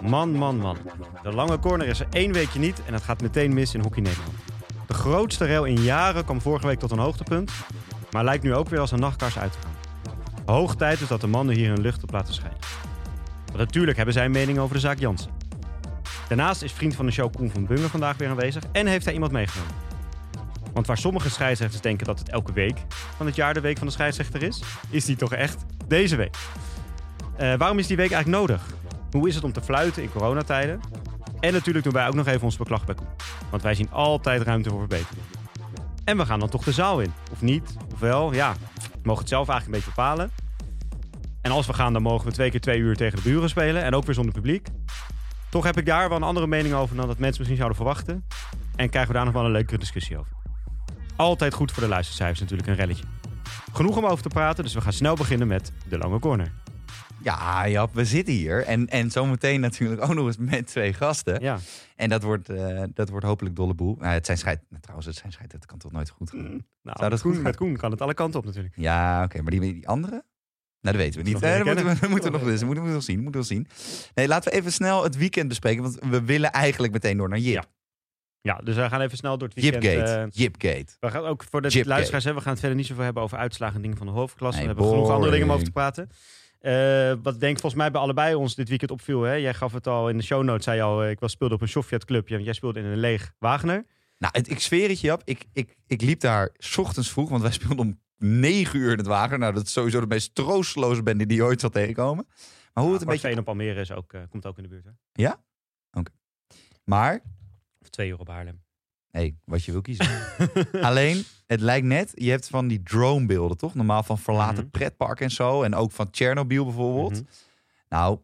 Man, man, man. De lange corner is er één weekje niet en het gaat meteen mis in Hockey Nederland. De grootste rail in jaren kwam vorige week tot een hoogtepunt, maar lijkt nu ook weer als een nachtkaars uit te gaan. Hoog tijd is dat de mannen hier hun lucht op laten schijnen. Want natuurlijk hebben zij een mening over de zaak Jansen. Daarnaast is vriend van de show Koen van Bungen vandaag weer aanwezig en heeft hij iemand meegenomen. Want waar sommige scheidsrechters denken dat het elke week van het jaar de week van de scheidsrechter is, is die toch echt deze week. Eh, waarom is die week eigenlijk nodig? Hoe is het om te fluiten in coronatijden? En natuurlijk doen wij ook nog even ons beklag bij Koen. Want wij zien altijd ruimte voor verbetering. En we gaan dan toch de zaal in. Of niet, of wel, ja. We mogen het zelf eigenlijk een beetje bepalen. En als we gaan, dan mogen we twee keer twee uur tegen de buren spelen. En ook weer zonder publiek. Toch heb ik daar wel een andere mening over dan dat mensen misschien zouden verwachten. En krijgen we daar nog wel een leukere discussie over. Altijd goed voor de luistercijfers natuurlijk, een relletje. Genoeg om over te praten, dus we gaan snel beginnen met de lange corner. Ja, Jap, we zitten hier. En, en zometeen natuurlijk ook nog eens met twee gasten. Ja, En dat wordt, eh, dat wordt hopelijk dolle boel. Nou, het zijn scheid, nou, trouwens, het zijn scheid, dat kan toch nooit goed gaan. nou, Zou dat met, Koen, met Koen kan het alle kanten op natuurlijk. Ja, oké, maar die, die andere? Nou, dat weten we niet. Eh, dat moeten we, moeten we nog, dat moeten we nog zien. Moeten we zien. Nee, laten we even snel het weekend bespreken. Want we willen eigenlijk meteen door naar Jip. Ja, Ja, dus we gaan even snel door het weekend. Jipgate. eh, Jipgate. we gaan ook voor de Jipgate. luisteraars, hè, we gaan het verder niet zoveel hebben over uitslagen en dingen van de hoofdklasse. Nee, we hebben genoeg andere dingen om over boring. te praten. Eh, wat denk volgens mij bij allebei ons dit weekend opviel. Hè? Jij gaf het al in de show notes, zei je al, eh, ik was speelde op een Sovjet clubje. Jij speelde in een leeg Wagener. Nou, het, ik zweer het je, Jap. Ik, ik, ik liep daar 's ochtends vroeg, want wij speelden om negen uur in het wagen. Nou, dat is sowieso de meest troosteloze bende die je ooit zal tegenkomen. Maar hoe het een beetje... Op Almere is ook, eh, komt ook in de buurt. Hè? Maar, Of twee uur op Haarlem. hey, wat je wil kiezen. Alleen, het lijkt net, je hebt van die dronebeelden, toch? Normaal van verlaten Mhm. pretparken en zo. En ook van Tsjernobyl bijvoorbeeld. Mhm. Nou,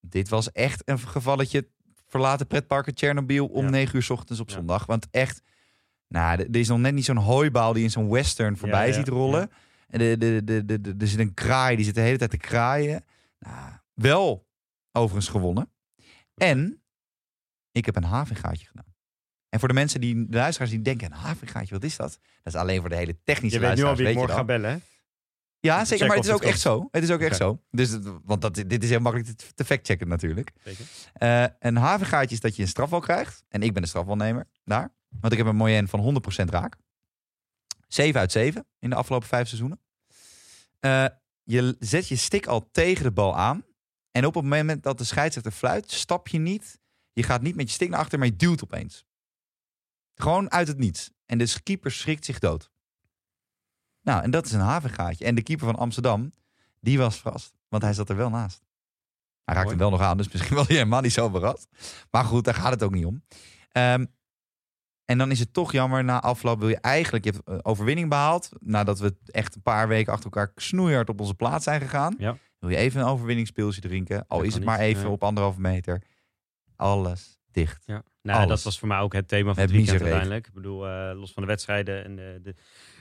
dit was echt een gevalletje verlaten pretparken Tsjernobyl om Ja. 9 uur 's ochtends op Ja. zondag. Want echt, nou, er is nog net niet zo'n hooibaal die in zo'n western voorbij ja, ziet rollen. En de, de, de, de, de- er zit een kraai, die zit de hele tijd te kraaien. Nou, wel overigens gewonnen. En ik heb een havengaatje gedaan. En voor de mensen die, de luisteraars die denken, een havengaatje, wat is dat? Dat is alleen voor de hele technische Je weet nu al wie weet morgen dat? ga bellen, hè? Ja, zeker. Maar het is ook het echt zo. Het is ook echt zo. Dus, het- want dat, dit is heel makkelijk te, factchecken natuurlijk. Zeker. Eh, een havengaatje is dat je een strafbal krijgt. En ik ben de strafbalnemer daar. Want ik heb een moyenne van 100% raak. 7 uit 7 in de afgelopen vijf seizoenen. Eh, je zet je stick al tegen de bal aan. En op het moment dat de scheidsrechter fluit, stap je niet. Je gaat niet met je stick naar achter, maar je duwt opeens. Gewoon uit het niets. En de keeper schrikt zich dood. Nou, en dat is een havengaatje. En de keeper van Amsterdam, die was verrast. Want hij zat er wel naast. Hij raakte hem wel nog aan, dus misschien was hij helemaal niet zo verrast. Maar goed, daar gaat het ook niet om. Ehm, en dan is het toch jammer, na afloop wil je eigenlijk... Je hebt eh, overwinning behaald, nadat we echt een paar weken achter elkaar snoeihard op onze plaats zijn gegaan. Ja. Wil je even een overwinningspilsje drinken, al Dat is het maar niet, even nee. op anderhalve meter. Alles dicht. Ja. Nou, Alles. dat was voor mij ook het thema van Het het, weekend uiteindelijk. Ik bedoel, eh, los van de wedstrijden en de, de,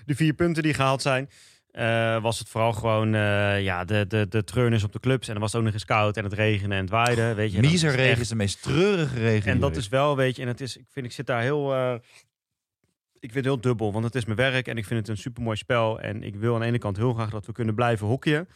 de vier punten die gehaald zijn... eh, was het vooral gewoon eh, ja, de, de, de treurnis op de clubs. En dan was het ook nog eens koud en het regende en het waaide. Weet je, En dat is Miserregen echt- is de meest treurige regen. En dat is wel, weet je, en het is, ik vind, ik zit daar heel, eh, ik vind het heel dubbel, want het is mijn werk en ik vind het een supermooi spel. En ik wil aan de ene kant heel graag dat we kunnen blijven hockeyen.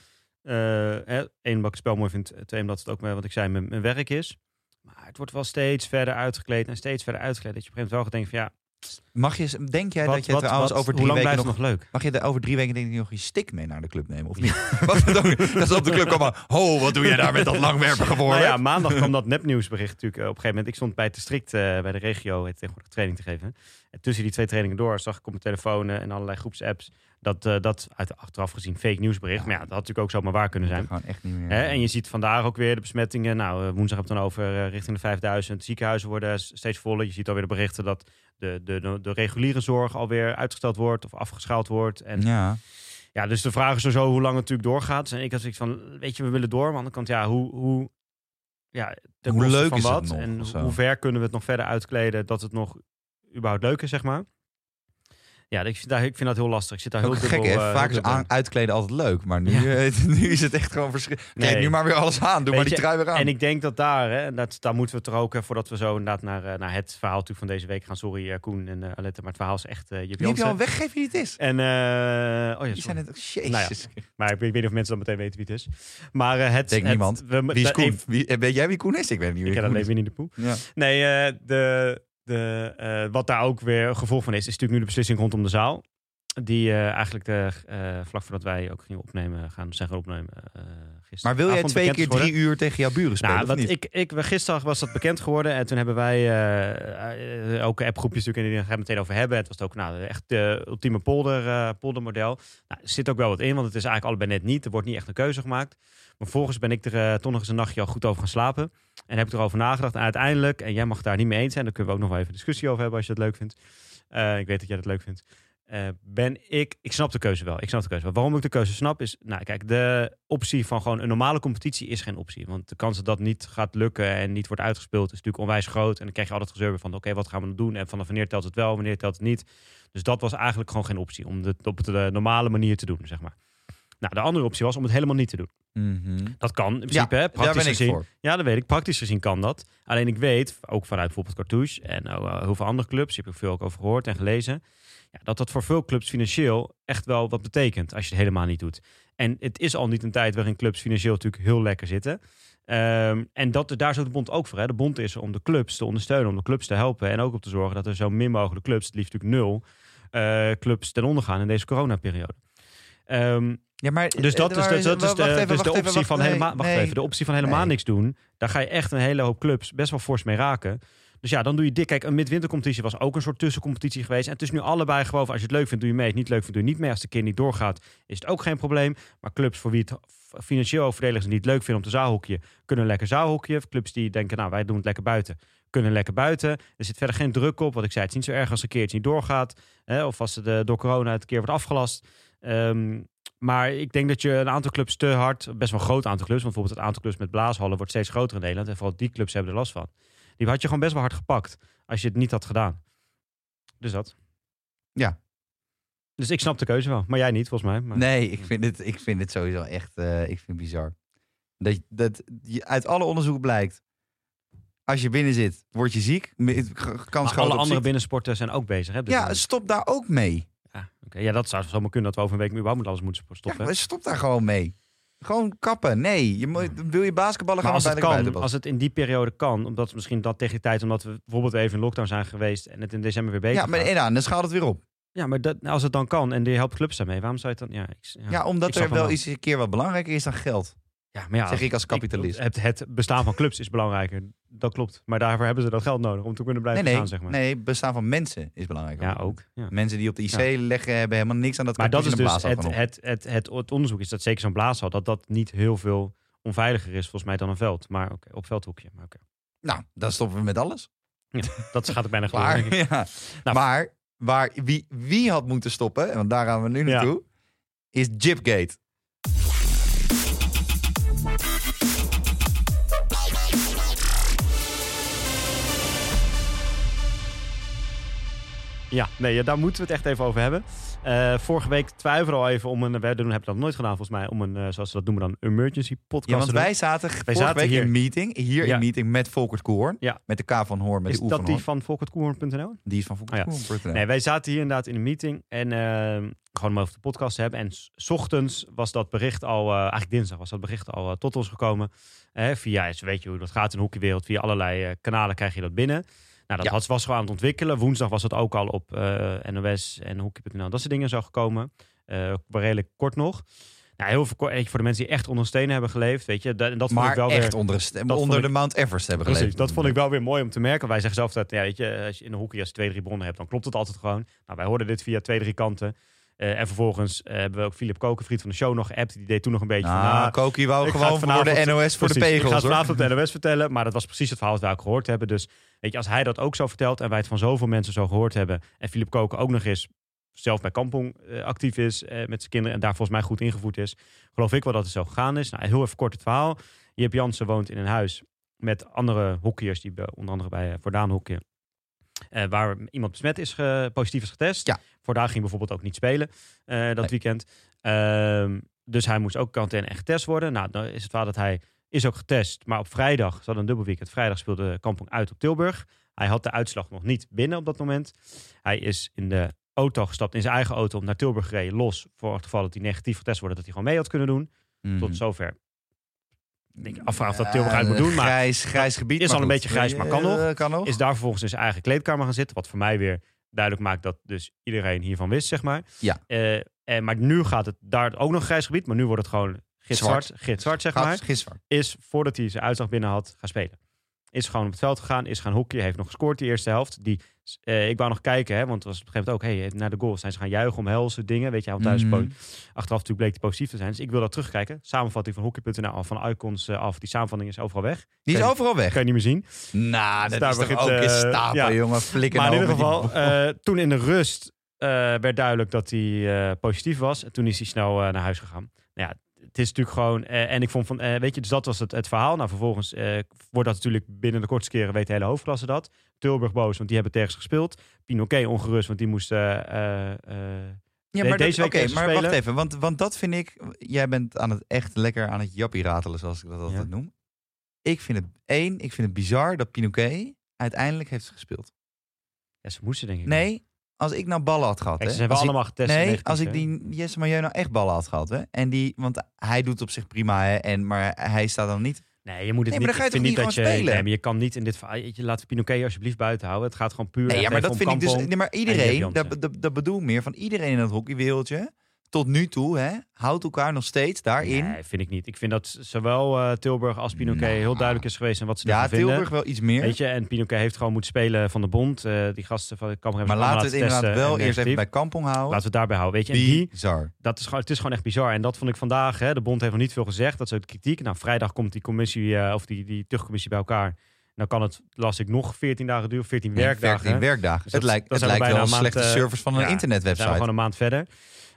Hè, Eén, omdat ik het spel mooi vind. Twee, omdat het ook, wat ik zei, mijn, mijn werk is. Maar het wordt wel steeds verder uitgekleed en steeds verder uitgekleed. Dat je op een gegeven moment wel gaat denken Mag je, denk jij dat je trouwens over drie weken nog, leuk? Mag je er over drie weken denk ik nog je stick mee naar de club nemen of niet? Dat, ze op de club komen. Ho, wat doe je daar met dat langwerpige Nou voorwerp? ja, maandag kwam dat nepnieuwsbericht natuurlijk. eh, op een gegeven moment, ik stond bij het district eh, bij de regio het tegenwoordig training te geven. En tussen die twee trainingen door zag ik op mijn telefoon eh, en allerlei groepsapps dat eh, dat uit achteraf gezien fake nieuwsbericht. Ja. Maar ja, dat had natuurlijk ook zomaar waar kunnen zijn. Gewoon echt niet meer. Hè, en je ziet vandaag ook weer de besmettingen. Nou, eh, woensdag heb het dan over eh, richting de 5000. Ziekenhuizen worden steeds voller. Je ziet alweer de berichten dat de, de, de, de reguliere zorg alweer uitgesteld wordt of afgeschaald wordt. En ja. ja, dus de vraag is sowieso hoe lang het natuurlijk doorgaat. En ik had zoiets van, weet je, we willen door. Maar aan de andere kant, ja, hoe, hoe, ja, de Hoe leuk van is het wat nog, en hoe ver kunnen we het nog verder uitkleden dat het nog überhaupt leuk is, zeg maar. Ja, ik vind, daar, ik vind dat heel lastig. Ik zit daar heel gek, dubbel, hè? eh, Vaak is aan, in. uitkleden altijd leuk. Maar nu, Ja. nu is het echt gewoon verschrikkelijk. Nee. nu maar weer alles aan. Doe Weet maar die je, trui weer aan. En ik denk dat daar, hè, dat, daar moeten we het er ook, voordat we zo inderdaad naar, eh, naar het verhaal natuurlijk van deze week gaan. Sorry eh, Koen en eh, Alette, maar het verhaal is echt uh, je al Jansen. weggegeven wie het is. En, oh ja, Die zijn het ook. Jezus. Nou maar ik, ik weet niet of mensen dan meteen weten wie het is. Maar het... Denk het- niemand. We, Wie is dat- Koen? even- Wie, weet jij wie Koen is? Ik weet niet wie Ik ken alleen. Winnie de Poel. Ja. Nee, de, de, eh, wat daar ook weer gevolg van is, is natuurlijk nu de beslissing rondom de zaal. Die eh, eigenlijk de, eh, vlak voordat wij ook gingen opnemen, gaan zijn gaan opnemen uh, gisteren. Maar wil jij twee keer drie uur tegen jouw buren spelen? Nou, wat ik, ik, gisteren was dat bekend geworden en toen hebben wij ook appgroepjes natuurlijk en die gaan het meteen over hebben. Het was ook nou, echt de ultieme polder, poldermodel. Nou, er zit ook wel wat in, want het is eigenlijk allebei net niet. Er wordt niet echt een keuze gemaakt. Maar vervolgens ben ik er toch nog eens een nachtje al goed over gaan slapen. En heb ik erover nagedacht. En uiteindelijk, en jij mag daar niet mee eens zijn, daar kunnen we ook nog wel even discussie over hebben als je dat leuk vindt. Eh, ik weet dat jij dat leuk vindt. Uh, ben ik, ik snap de keuze wel. Ik snap de keuze wel. Waarom ik de keuze snap is, nou kijk, de optie van gewoon een normale competitie is geen optie. Want de kans dat dat niet gaat lukken en niet wordt uitgespeeld is natuurlijk onwijs groot. En dan krijg je altijd gezeur van, oké, wat gaan we dan doen? En vanaf wanneer telt het wel, wanneer telt het niet? Dus dat was eigenlijk gewoon geen optie om het op de normale manier te doen, zeg maar. Nou, de andere optie was om het helemaal niet te doen. Mm -hmm. Dat kan in principe, ja, hè? praktisch daar ben ik gezien. voor. Ja, dat weet ik. Praktisch gezien kan dat. Alleen ik weet, ook vanuit bijvoorbeeld Cartouche en uh, heel veel andere clubs, heb ik veel ook over gehoord en gelezen, ja, dat dat voor veel clubs financieel echt wel wat betekent als je het helemaal niet doet. En het is al niet een tijd waarin clubs financieel natuurlijk heel lekker zitten. Um, en dat, daar is ook de bond ook voor. Hè. De bond is er om de clubs te ondersteunen, om de clubs te helpen en ook om te zorgen dat er zo min mogelijk clubs, het liefst natuurlijk nul, uh, clubs ten onder gaan in deze coronaperiode. Um, ja, maar, dus dat, is, dat, dat is de, even, dus de optie even, van nee, helemaal, wacht nee, even, de optie van helemaal nee. niks doen. Daar ga je echt een hele hoop clubs best wel fors mee raken. Dus ja, dan doe je dik. Kijk, een midwintercompetitie was ook een soort tussencompetitie geweest. En het is nu allebei gewoon, als je het leuk vindt, doe je mee. Als je het niet leuk vindt, doe je niet mee. Als de keer niet doorgaat, is het ook geen probleem. Maar clubs voor wie het financieel ook voordelig is en niet leuk vinden om te zaalhoekje, kunnen lekker zaalhoekje. Clubs die denken, nou, wij doen het lekker buiten, kunnen lekker buiten. Er zit verder geen druk op. Wat ik zei, het is niet zo erg als een keertje niet doorgaat. Hè, of als het door corona het keer wordt afgelast. Um, maar ik denk dat je een aantal clubs te hard, best wel een groot aantal clubs, want bijvoorbeeld het aantal clubs met blaashallen wordt steeds groter in Nederland. En vooral die clubs hebben er last van. Die had je gewoon best wel hard gepakt als je het niet had gedaan. Dus dat. Ja. Dus ik snap de keuze wel, maar jij niet volgens mij. Maar... Nee, ik vind het, ik vind het sowieso echt, uh, ik vind het bizar. Dat, dat je, uit alle onderzoeken blijkt, als je binnen zit, word je ziek. Kans maar alle andere binnensporten zijn ook bezig. Hè? Ja, stop daar ook mee. Ja, okay. ja, dat zou zomaar kunnen dat we over een week überhaupt met alles moeten stoppen. Ja, stop daar gewoon mee. Gewoon kappen. Nee, je moet, wil je basketballen gaan als het, kan, als het in die periode kan, omdat het misschien dat tegen die tijd, omdat we bijvoorbeeld even in lockdown zijn geweest en het in december weer beter Ja, maar en dan, schaalt het weer op. Ja, maar dat, als het dan kan en die helpt clubs daarmee, waarom zou je het dan... Ja, ik, ja, ja omdat er wel eens een keer wat belangrijker is dan geld. Ja, maar ja, zeg ik als kapitalist. Het, het, bestaan van clubs is belangrijker. Dat klopt. Maar daarvoor hebben ze dat geld nodig om te kunnen blijven nee, nee, staan, zeg maar. Nee, het bestaan van mensen is belangrijker. Ja, ook. Ja. Mensen die op de IC ja. leggen hebben helemaal niks aan dat Maar dat is dus het, het, het, het, het, onderzoek is dat zeker zo'n blaashal, dat dat niet heel veel onveiliger is volgens mij dan een veld. Maar oké, okay, op veldhoekje. Maar okay. Nou, dan stoppen we met alles. Ja, dat gaat ook bijna klaar. Ja. Nou, maar waar, wie, wie had moeten stoppen, want daar gaan we nu naartoe, is Jipgate. Ja, nee, daar moeten we het echt even over hebben. Uh, vorige week twijfelde al even om een. Wij doen, hebben dat nooit gedaan volgens mij. Om een, uh, zoals ze dat noemen, dan emergency podcast. Ja, want wij zaten wij vorige zaten week hier in meeting. Hier ja. in meeting met Volkert Koorn. Ja. Met de K van Hoorn. Met is de U dat van die van volkertkoorn.nl? Die is van volkertkoorn.nl. Oh, ja. Nee, wij zaten hier inderdaad in een meeting. En uh, gewoon om over de podcast te hebben. En s ochtends was dat bericht al. Uh, eigenlijk dinsdag was dat bericht al uh, tot ons gekomen. via, weet je hoe dat gaat in de hockeywereld. Via allerlei kanalen krijg je dat binnen. Nou, dat ja. was gewoon aan het ontwikkelen. Woensdag was het ook al op uh, NOS en hockey.nl. Dat soort dingen zo gekomen. Uh, redelijk kort nog. Nou, heel veel, voor de mensen die echt onder stenen hebben geleefd, weet je, dat, dat maar vond ik wel echt weer, onder, onder de Mount Everest hebben precies, geleefd. Dat vond ik wel weer mooi om te merken. Wij zeggen zelf dat, ja, weet je, als je in de hockey als je twee, drie bronnen hebt, dan klopt het altijd gewoon. Nou, wij hoorden dit via twee, drie kanten. Uh, en vervolgens uh, hebben we ook Philip Koken, vriend van de show, nog geappt. Die deed toen nog een beetje nou, van... Nou, Kokie wou gewoon voor de NOS voor precies, de pegels. Ik ga het vanavond op de NOS vertellen. Maar dat was precies het verhaal dat wij ook gehoord hebben. Dus weet je, als hij dat ook zo vertelt en wij het van zoveel mensen zo gehoord hebben... en Philip Koken ook nog eens zelf bij Kampong uh, actief is met zijn kinderen... en daar volgens mij goed ingevoed is... geloof ik wel dat het zo gegaan is. Nou, heel even kort het verhaal. Jip Jansen woont in een huis met andere hockeyers... die onder andere bij Voordaan. Eh, waar iemand besmet is, ge- positief is getest. Ja. Voor daar ging bijvoorbeeld ook niet spelen eh, dat Nee. weekend. Ehm, dus hij moest ook quarantaine en getest worden. Nou, dan is het waar dat hij is ook getest. Maar op vrijdag, ze hadden een dubbel weekend. Vrijdag speelde Kampong uit op Tilburg. Hij had de uitslag nog niet binnen op dat moment. Hij is in de auto gestapt, in zijn eigen auto, naar Tilburg gereden. Los voor het geval dat hij negatief getest wordt, dat hij gewoon mee had kunnen doen. Mhm. Tot zover. Ik denk, afvraag of dat Tilburg uit moet doen. Maar Grijs, grijs gebied. is al een beetje grijs, maar kan nog. Kan nog. is daar vervolgens in zijn eigen kleedkamer gaan zitten. Wat voor mij weer duidelijk maakt dat dus iedereen hiervan wist, zeg maar. Ja. Eh, en, maar nu gaat het daar ook nog grijs gebied. Maar nu wordt het gewoon gitzwart, gitzwart zeg maar. Is voordat hij zijn uitslag binnen had gaan spelen. Is gewoon op het veld gegaan, is gaan hockeyen, heeft nog gescoord die eerste helft. Die, eh, ik wou nog kijken, hè, want het was op een gegeven moment ook, hey, naar de goal zijn ze gaan juichen, omhelzen, dingen. Weet je, had thuis po- Achteraf natuurlijk bleek hij positief te zijn. Dus ik wil dat terugkijken. Samenvatting van hockey.nl van Icons eh, af. Die samenvatting is overal weg. Die is Kan overal weg. Kan je niet meer zien. Nou, dat daar is toch ook eh, een stapel, ja. jongen. Flikker Maar in nou ieder die geval, eh, toen in de rust werd duidelijk dat hij positief was. En toen is hij snel naar huis gegaan. Nou ja, het is natuurlijk gewoon... eh, en ik vond van, eh, weet je, dus dat was het, het verhaal. Nou, vervolgens eh, wordt dat natuurlijk binnen de kortste keren weet de hele hoofdklasse dat. Tilburg boos, want die hebben tegen ze gespeeld. Pinoquet ongerust, want die moest... eh, Ja, maar deze dat- maar wacht even. Want, want dat vind ik... Jij bent aan het echt lekker aan het jappie ratelen, zoals ik dat altijd Ja. noem. Ik vind het één, ik vind het bizar dat Pinoquet uiteindelijk heeft gespeeld. ja, ze moesten denk ik. Nee, als ik nou ballen had gehad. Kijk, hè, ze hebben als ik- allemaal getest. Nee, negatief, als ik hè. die Jesse Milieu nou echt ballen had gehad. Hè, en die, want hij doet op zich prima, hè, en, maar hij staat dan niet. Nee, je moet het Nee, maar niet. dan ga je ik vind toch niet niet dat je. spelen? Nee, je kan niet in dit verhaal. Je laat Pinoquet alsjeblieft buiten houden. Het gaat gewoon puur. Nee, ja, maar dat vind ik dus. Nee, maar en iedereen, dat, dat, dat bedoel ik meer van iedereen in het hockeywereldje. Tot nu toe, hè, houdt elkaar nog steeds daarin. Nee, vind ik niet. Ik vind dat zowel eh, Tilburg als Pinoquet Nou. heel duidelijk is geweest en wat ze ja, vinden. Tilburg wel iets meer. Weet je, en Pinoquet heeft gewoon moeten spelen van de bond. Eh, die gasten van de Kamer maar laten we het inderdaad wel eerst even bij Kampong houden. Laten we het daarbij houden. Weet je, en die, Bizar. dat is gewoon, het is gewoon echt bizar. En dat vond ik vandaag. Hè, de bond heeft nog niet veel gezegd. Dat is ook de kritiek. Nou, vrijdag komt die commissie eh, of die, die terugcommissie bij elkaar. Dan kan het, las ik, nog 14 dagen duren, 14 Nee, werkdagen. 14 werkdagen. Dus het dat- lijkt, dat het zijn lijkt wel een slechte service van een ja, Dan zijn we internetwebsite. gewoon een maand verder.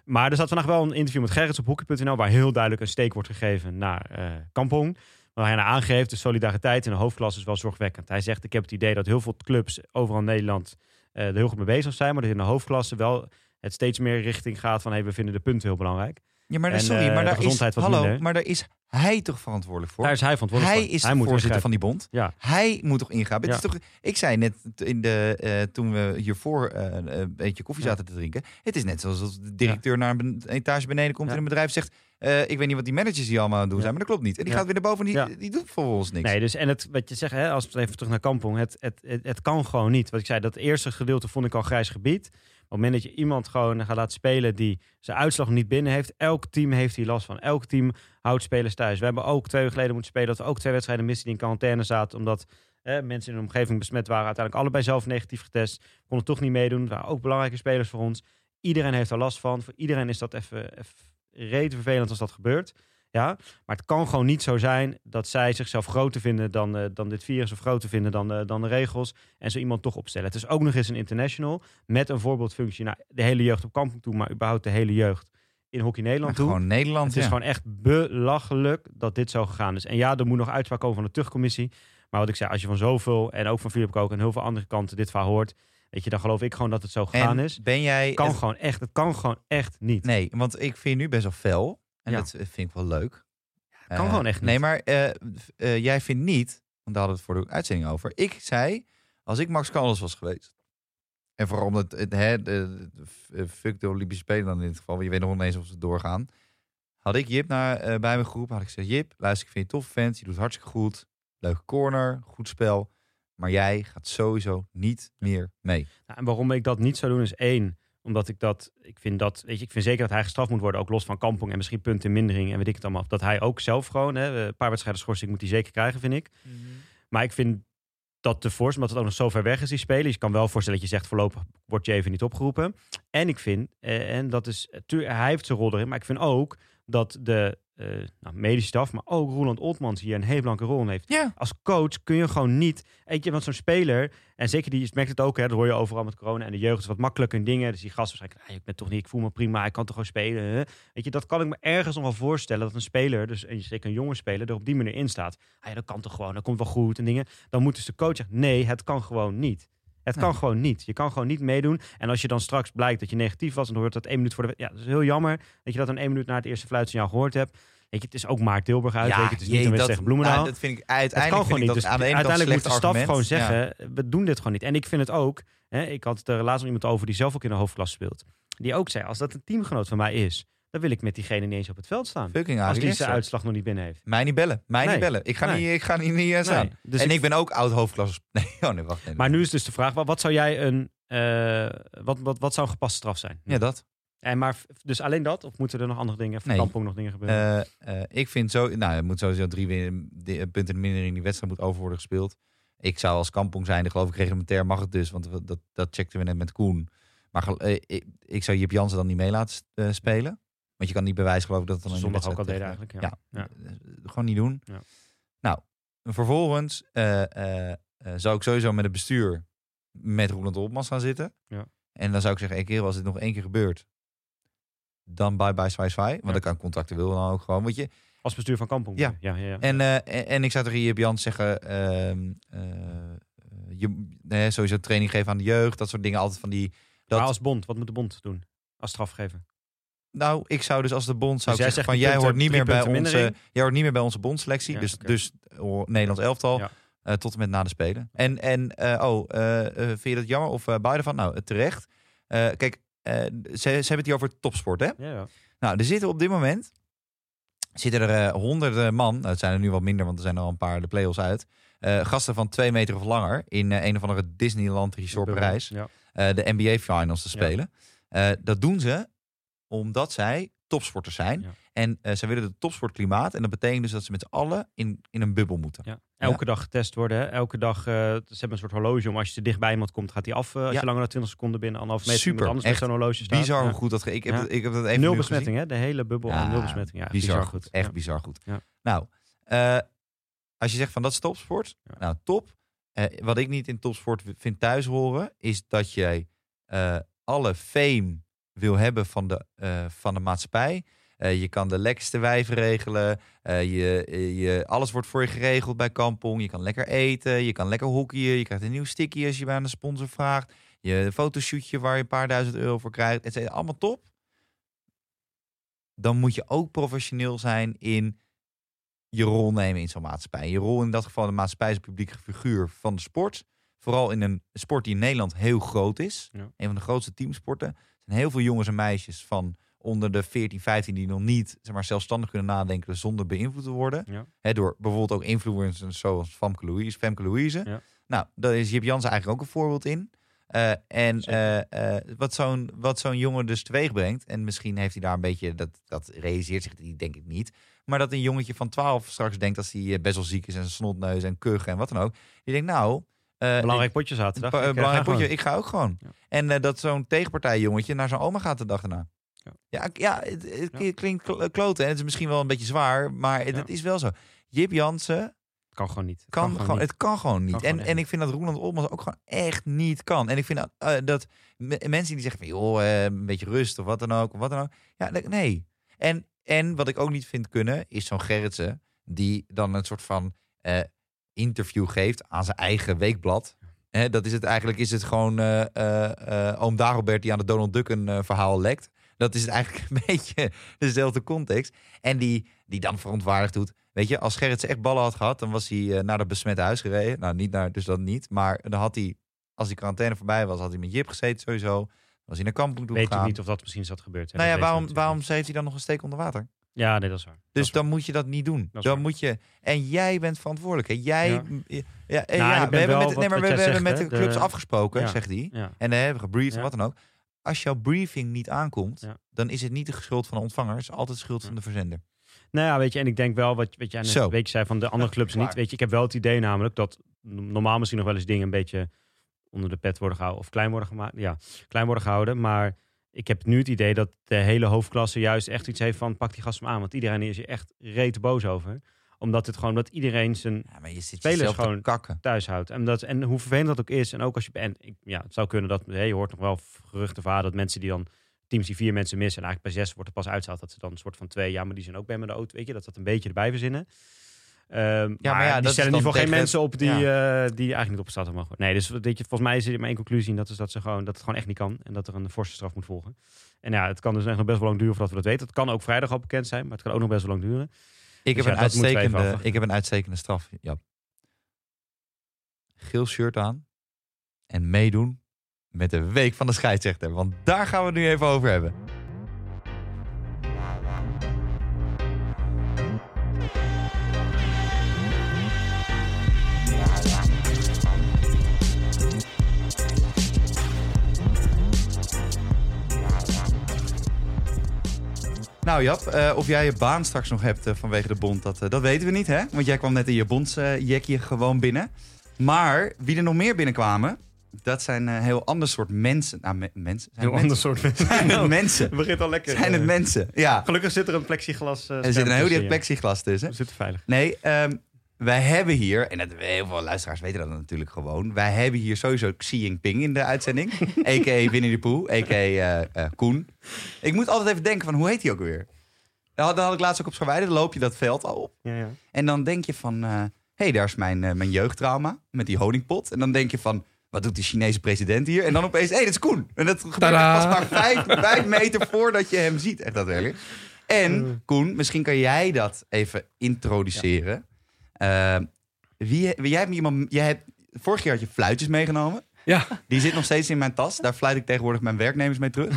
Maar er zat vandaag wel een interview met Gerrits op hockey.nl... waar heel duidelijk een steek wordt gegeven naar eh Kampong. Waar hij naar aangeeft, de solidariteit in de hoofdklasse is wel zorgwekkend. Hij zegt, ik heb het idee dat heel veel clubs overal in Nederland... eh, er heel goed mee bezig zijn, maar dat in de hoofdklasse wel het steeds meer richting gaat van... Hey, we vinden de punten heel belangrijk. Ja, maar En, sorry, eh, maar daar is, hallo, minder. maar daar is hij toch verantwoordelijk voor? Daar is hij verantwoordelijk hij voor. is de moet voorzitter ingrijpen. van die bond. Ja. Hij moet toch ingaan? Het is toch, ik zei net in de, eh, toen we hiervoor eh, een beetje koffie Ja. zaten te drinken. Het is net zoals als de directeur naar een etage beneden komt in een bedrijf zegt. eh, ik weet niet wat die managers hier allemaal aan doen zijn, maar dat klopt niet. En die gaat weer naar boven en die, die doet vervolgens niks. Nee, dus en het, wat je zegt, hè, als we even terug naar Kampong, het, het, het, het kan gewoon niet. Wat ik zei, dat eerste gedeelte vond ik al grijs gebied. Op het moment dat je iemand gewoon gaat laten spelen die zijn uitslag niet binnen heeft, elk team heeft hier last van. Elk team houdt spelers thuis. We hebben ook twee weken geleden moeten spelen dat we ook twee wedstrijden missen die in quarantaine zaten, omdat mensen in de omgeving besmet waren. Uiteindelijk allebei zelf negatief getest. Konden toch niet meedoen. Dat waren ook belangrijke spelers voor ons. Iedereen heeft er last van. Voor iedereen is dat even, rete vervelend als dat gebeurt. Ja, maar het kan gewoon niet zo zijn dat zij zichzelf groter vinden dan, eh, dan dit virus of groter vinden dan, eh, dan de regels. En zo iemand toch opstellen. Het is ook nog eens een international met een voorbeeldfunctie naar de hele jeugd op kamping toe, maar überhaupt de hele jeugd in Hockey Nederland toe. gewoon Nederland. Het is ja. gewoon echt belachelijk dat dit zo gegaan is. En ja, er moet nog uitspraak komen van de terugcommissie. Maar wat ik zei, als je van zoveel en ook van Philip Kook en heel veel andere kanten dit verhaal hoort, weet je, dan geloof ik gewoon dat het zo gegaan en is. ben jij. Het kan het- gewoon echt, het kan gewoon echt niet. Nee, want ik vind nu best wel fel. En Ja. dat vind ik wel leuk. het kan Eh, gewoon echt Nee, niet. maar eh, eh, jij vindt niet, want daar hadden we het voor de uitzending over. Ik zei, als ik Max Callas was geweest. En vooral omdat het, hè, de, fuck de Olympische Spelen dan in dit geval. Want je weet nog niet eens of ze doorgaan. Had ik Jip naar, eh, bij me geroepen. Had ik gezegd, Jip, luister, ik vind je tof fans. Je doet hartstikke goed. Leuke corner, goed spel. Maar jij gaat sowieso niet meer mee. Nou, en waarom ik dat niet zou doen is één, omdat ik dat, ik vind dat, weet je, ik vind zeker dat hij gestraft moet worden, ook los van kampong en misschien punten in mindering en weet ik het allemaal. Dat hij ook zelf gewoon, hè, een paar wedstrijden schorsing moet hij zeker krijgen, vind ik. Maar ik vind dat te fors, omdat het ook nog zo ver weg is, die spelen. Dus je kan wel voorstellen dat je zegt, voorlopig wordt je even niet opgeroepen. En ik vind, eh, en dat is, hij heeft zijn rol erin, maar ik vind ook dat de eh, nou, medische staf, maar ook Roland Oltmans hier een heel belangrijke rol in heeft Ja. als coach kun je gewoon niet. Weet je, want zo'n speler, en zeker die merkt het ook, hè, dat hoor je overal met corona en de jeugd is wat makkelijker in dingen. Dus die gast waarschijnlijk, ah, ik ben toch niet, ik voel me prima, ik kan toch gewoon spelen. hè. Weet je, dat kan ik me ergens nog wel voorstellen dat een speler, dus en zeker een jonge speler, er op die manier in staat. Ah, ja, dat kan toch gewoon, dat komt wel goed en dingen. Dan moet dus de coach zeggen, nee, het kan gewoon niet. Het Nee. kan gewoon niet. Je kan gewoon niet meedoen. En als je dan straks blijkt dat je negatief was... en dan hoort dat één minuut voor de... Ja, dat is heel jammer dat je dat een één minuut na het eerste fluitsignaal gehoord hebt. Weet je, het is ook Mark Tilburg uit. weet je, het is niet jee, een dat, tegen Bloemendaal. nou, dat vind ik Het kan uiteindelijk gewoon niet. Dus aan de uiteindelijk moet de staf argument. gewoon Ja. zeggen, we doen dit gewoon niet. En ik vind het ook, hè, ik had het er laatst nog iemand over die zelf ook in de hoofdklasse speelt. Die ook zei, als dat een teamgenoot van mij is, dan wil ik met diegene niet eens op het veld staan. Fucking Als die zijn uitslag nog niet binnen heeft. Mij niet bellen. Mij Nee. niet bellen. Ik ga, Nee. niet, ik ga niet, niet eh, staan. Nee, dus en ik, ik- ben ook oud hoofdklasse. Nee, oh nee, wacht. Nee, Maar nu is dus de vraag, wat, zou jij een, eh, wat, wat, wat zou een gepaste straf zijn? Ja, dat. En maar, dus alleen dat? Of moeten er nog andere dingen, voor Nee. Kampong nog dingen gebeuren? Eh, ik vind zo, nou, er moet sowieso drie punten minder in die wedstrijd moet over worden gespeeld. Ik zou als kampong zijn, geloof ik, reglementair mag het dus, want dat, dat checkten we net met Koen. Maar ik, ik zou Jip Jansen dan niet mee laten spelen. Want je kan niet bewijzen, geloof ik, dat het dan in de Zondag ook al tegen- eigenlijk. Ja. Ja, eh, gewoon niet doen. Ja. Nou, vervolgens eh, eh, eh, zou ik sowieso met het bestuur met Roland Olmans gaan zitten. Ja. En dan zou ik zeggen, hey kerel, als dit nog één keer gebeurt, dan bye bye zwaai zwaai. Want Ja. dan kan contractueel dan ook gewoon. Want je, Als bestuur van Kampong. Ja. ja, ja, en, eh, en, en ik zou tegen Jip Jans zeggen, ehm, eh, je, eh, sowieso training geven aan de jeugd, dat soort dingen. Altijd van die... Dat, Maar als bond, wat moet de bond doen? Als strafgever. Nou, ik zou dus als de bond zou Dus zeggen van jij hoort niet meer bij onze, jij hoort niet meer bij onze bondselectie. Ja, dus dus oh, Nederlands elftal Ja. eh, tot en met na de spelen. En en eh, oh, vind je dat jammer of beide van? Nou, terecht. Kijk, ze, ze hebben het hier over topsport, hè? Ja, ja. Nou, er zitten op dit moment zitten er honderden man. Nou, het zijn er nu wat minder, want er zijn er al een paar de play-offs uit. gasten van twee meter of langer in een of andere Disneyland Resort. Parijs Ja. de NBA Finals te spelen. Dat doen ze omdat zij topsporters zijn. Ja. En eh, zij willen het topsportklimaat. En dat betekent dus dat ze met z'n allen in, in een bubbel moeten. Ja. Elke dag getest worden. Hè? Elke dag. eh, ze hebben een soort horloge om. Als je te dicht bij iemand komt, gaat die af. eh, als je langer dan 20 seconden binnen anderhalf meter Super, anders echt met zo'n horloge staat. Bizar hoe goed dat ge- ik heb, dat, ik heb dat even Nul nu besmetting, hè? De hele bubbel aan nul besmetting. Ja, bizar, goed. Echt bizar goed. Nou, als je zegt van dat is topsport. Nou, top. Wat ik niet in topsport vind thuis horen, is dat jij alle fame wil hebben van de, eh, van de maatschappij. Eh, je kan de lekkerste wijven regelen. Eh, je, je, alles wordt voor je geregeld bij Kampong. Je kan lekker eten. Je kan lekker hockeyen. Je krijgt een nieuw sticky als je bij een sponsor vraagt. Je fotoshootje waar je een paar duizend euro voor krijgt. Het is allemaal top. Dan moet je ook professioneel zijn in je rol nemen in zo'n maatschappij. Je rol in dat geval de maatschappij is een publieke figuur van de sport. Vooral in een sport die in Nederland heel groot is. Ja. Een van de grootste teamsporten. Zijn heel veel jongens en meisjes van onder de 14, 15 die nog niet zeg maar, zelfstandig kunnen nadenken zonder beïnvloed te worden. Ja. Hè, door bijvoorbeeld ook influencers zoals Famke Louise. Femke Louise. Ja. Nou, daar is Jip Jansen eigenlijk ook een voorbeeld in. Eh, en eh, eh, wat zo'n wat zo'n jongen dus teweeg brengt. En misschien heeft hij daar een beetje, dat, dat realiseert zich die denk ik niet. Maar dat een jongetje van 12 straks denkt als hij best wel ziek is en snotneus en kuch en wat dan ook. Die denkt nou... eh, Belangrijk potje zaterdag. Eh, belangrijk ga potje. gewoon. Ik ga ook gewoon. Ja. En eh, dat zo'n tegenpartij jongetje naar zijn oma gaat de dag erna. Ja. Ja, ja het, het Ja. klinkt kl- kloten. En het is misschien wel een beetje zwaar, maar het, is wel zo. Jip Jansen Kan gewoon niet. kan, gewoon, niet. het kan gewoon niet. Kan en, en ik vind dat Roland Olmans ook gewoon echt niet kan. En ik vind dat, eh, dat me- mensen die zeggen van joh, eh, een beetje rust of wat dan ook, of wat dan ook. Ja, nee, nee. En, en wat ik ook niet vind kunnen, is zo'n Gerritsen die dan een soort van eh, interview geeft aan zijn eigen weekblad. Hè, dat is het eigenlijk, is het gewoon eh, eh, oom Dagobert die aan de Donald Duck een verhaal lekt. Dat is het eigenlijk een beetje dezelfde context. En die, die dan verontwaardigd doet. Weet je, als Gerritsen echt ballen had gehad, dan was hij naar dat besmette huis gereden. Nou, niet naar, dus dat niet. Maar dan had hij, als die quarantaine voorbij was, had hij met Jip gezeten sowieso. Was hij naar kamping toe Weet je niet of dat misschien is dat gebeurd. hè? nou ja, waarom, waarom heeft hij dan nog een steek onder water? Ja, nee, dat is waar. Dus is waar. dan moet je dat niet doen. Dat Dan waar. moet je. En jij bent verantwoordelijk. Hè? Jij. Ja. Ja, ja, Nou, ja, we ben hebben met, nee, maar we, hebben zegt, met de clubs de- afgesproken, Ja. zegt hij. En dan hebben we gebriefd en wat dan ook. Als jouw briefing niet aankomt, dan is het niet de schuld van de ontvanger. Het is altijd de schuld van de verzender. Nou ja, weet je, en ik denk wel, wat, wat jij net een beetje zei van de andere clubs niet. Weet je, ik heb wel het idee namelijk dat normaal misschien nog wel eens dingen een beetje onder de pet worden gehouden. Of klein worden gemaakt. Ja, klein worden gehouden. Maar ik heb nu het idee dat de hele hoofdklasse juist echt iets heeft van pak die gast hem aan. Want iedereen is hier echt reet boos over. Omdat het gewoon, dat iedereen zijn Ja, maar je zit Spelers gewoon- kakken. thuis houdt. En, dat, en hoe vervelend dat ook is. En ook als je. En ik, ja, het zou kunnen dat. Hey, je hoort nog wel geruchten van dat mensen die dan. Teams die vier mensen missen. En eigenlijk bij zes wordt er pas uitstaat dat ze dan een soort van twee. Ja, maar die zijn ook bij me de auto. Weet je, dat dat een beetje erbij verzinnen. Ehm, maar maar ja, die dat stellen in ieder geval geen mensen op die, eh, die eigenlijk niet op de stad mogen. Nee, dus weet je, volgens mij is er maar één conclusie. Dat is dat, ze gewoon, dat het gewoon echt niet kan. En dat er een forse straf moet volgen. En ja, het kan dus echt nog best wel lang duren voordat we dat weten. Het kan ook vrijdag al bekend zijn, maar het kan ook nog best wel lang duren. Ik Dus heb, ja, een uitstekende, ik heb een uitstekende straf, Jap. Geel shirt aan en meedoen met de week van de scheidsrechter. Want daar gaan we het nu even over hebben. Nou Jap, eh, of jij je baan straks nog hebt eh, vanwege de bond, dat, eh, dat weten we niet hè? Want jij kwam net in je bondsjekje gewoon binnen. Maar wie er nog meer binnenkwamen, dat zijn een heel ander soort mensen. Nou, me- mensen? Zijn Heel het ander mensen? soort mensen. Zijn het mensen? Het begint al lekker. Zijn het mensen? Ja. Gelukkig zit er een plexiglas. Er zit een heel dik plexiglas tussen. We zitten veilig. Nee, ehm, wij hebben hier, en dat, heel veel luisteraars weten dat natuurlijk gewoon. Wij hebben hier sowieso Xi Jinping in de uitzending. a.k.a. Winnie de Pooh, a.k.a. eh, eh, Koen. Ik moet altijd even denken van, hoe heet hij ook weer? Dat had, dat had ik laatst ook op Scharweide. Dan loop je dat veld al op. Ja, ja. En dan denk je van, hé, hey, daar is mijn, eh, mijn jeugdtrauma met die honingpot. En dan denk je van, wat doet die Chinese president hier? En dan opeens, hé, hey, dat is Koen. En dat gebeurt pas maar vijf, vijf meter voordat je hem ziet. Echt daadwerkelijk. En Koen, misschien kan jij dat even introduceren. Eh, wie, wie- jij hebt iemand, jij hebt, vorig jaar had je fluitjes meegenomen. Ja, Die zit nog steeds in mijn tas. Daar fluit ik tegenwoordig mijn werknemers mee terug.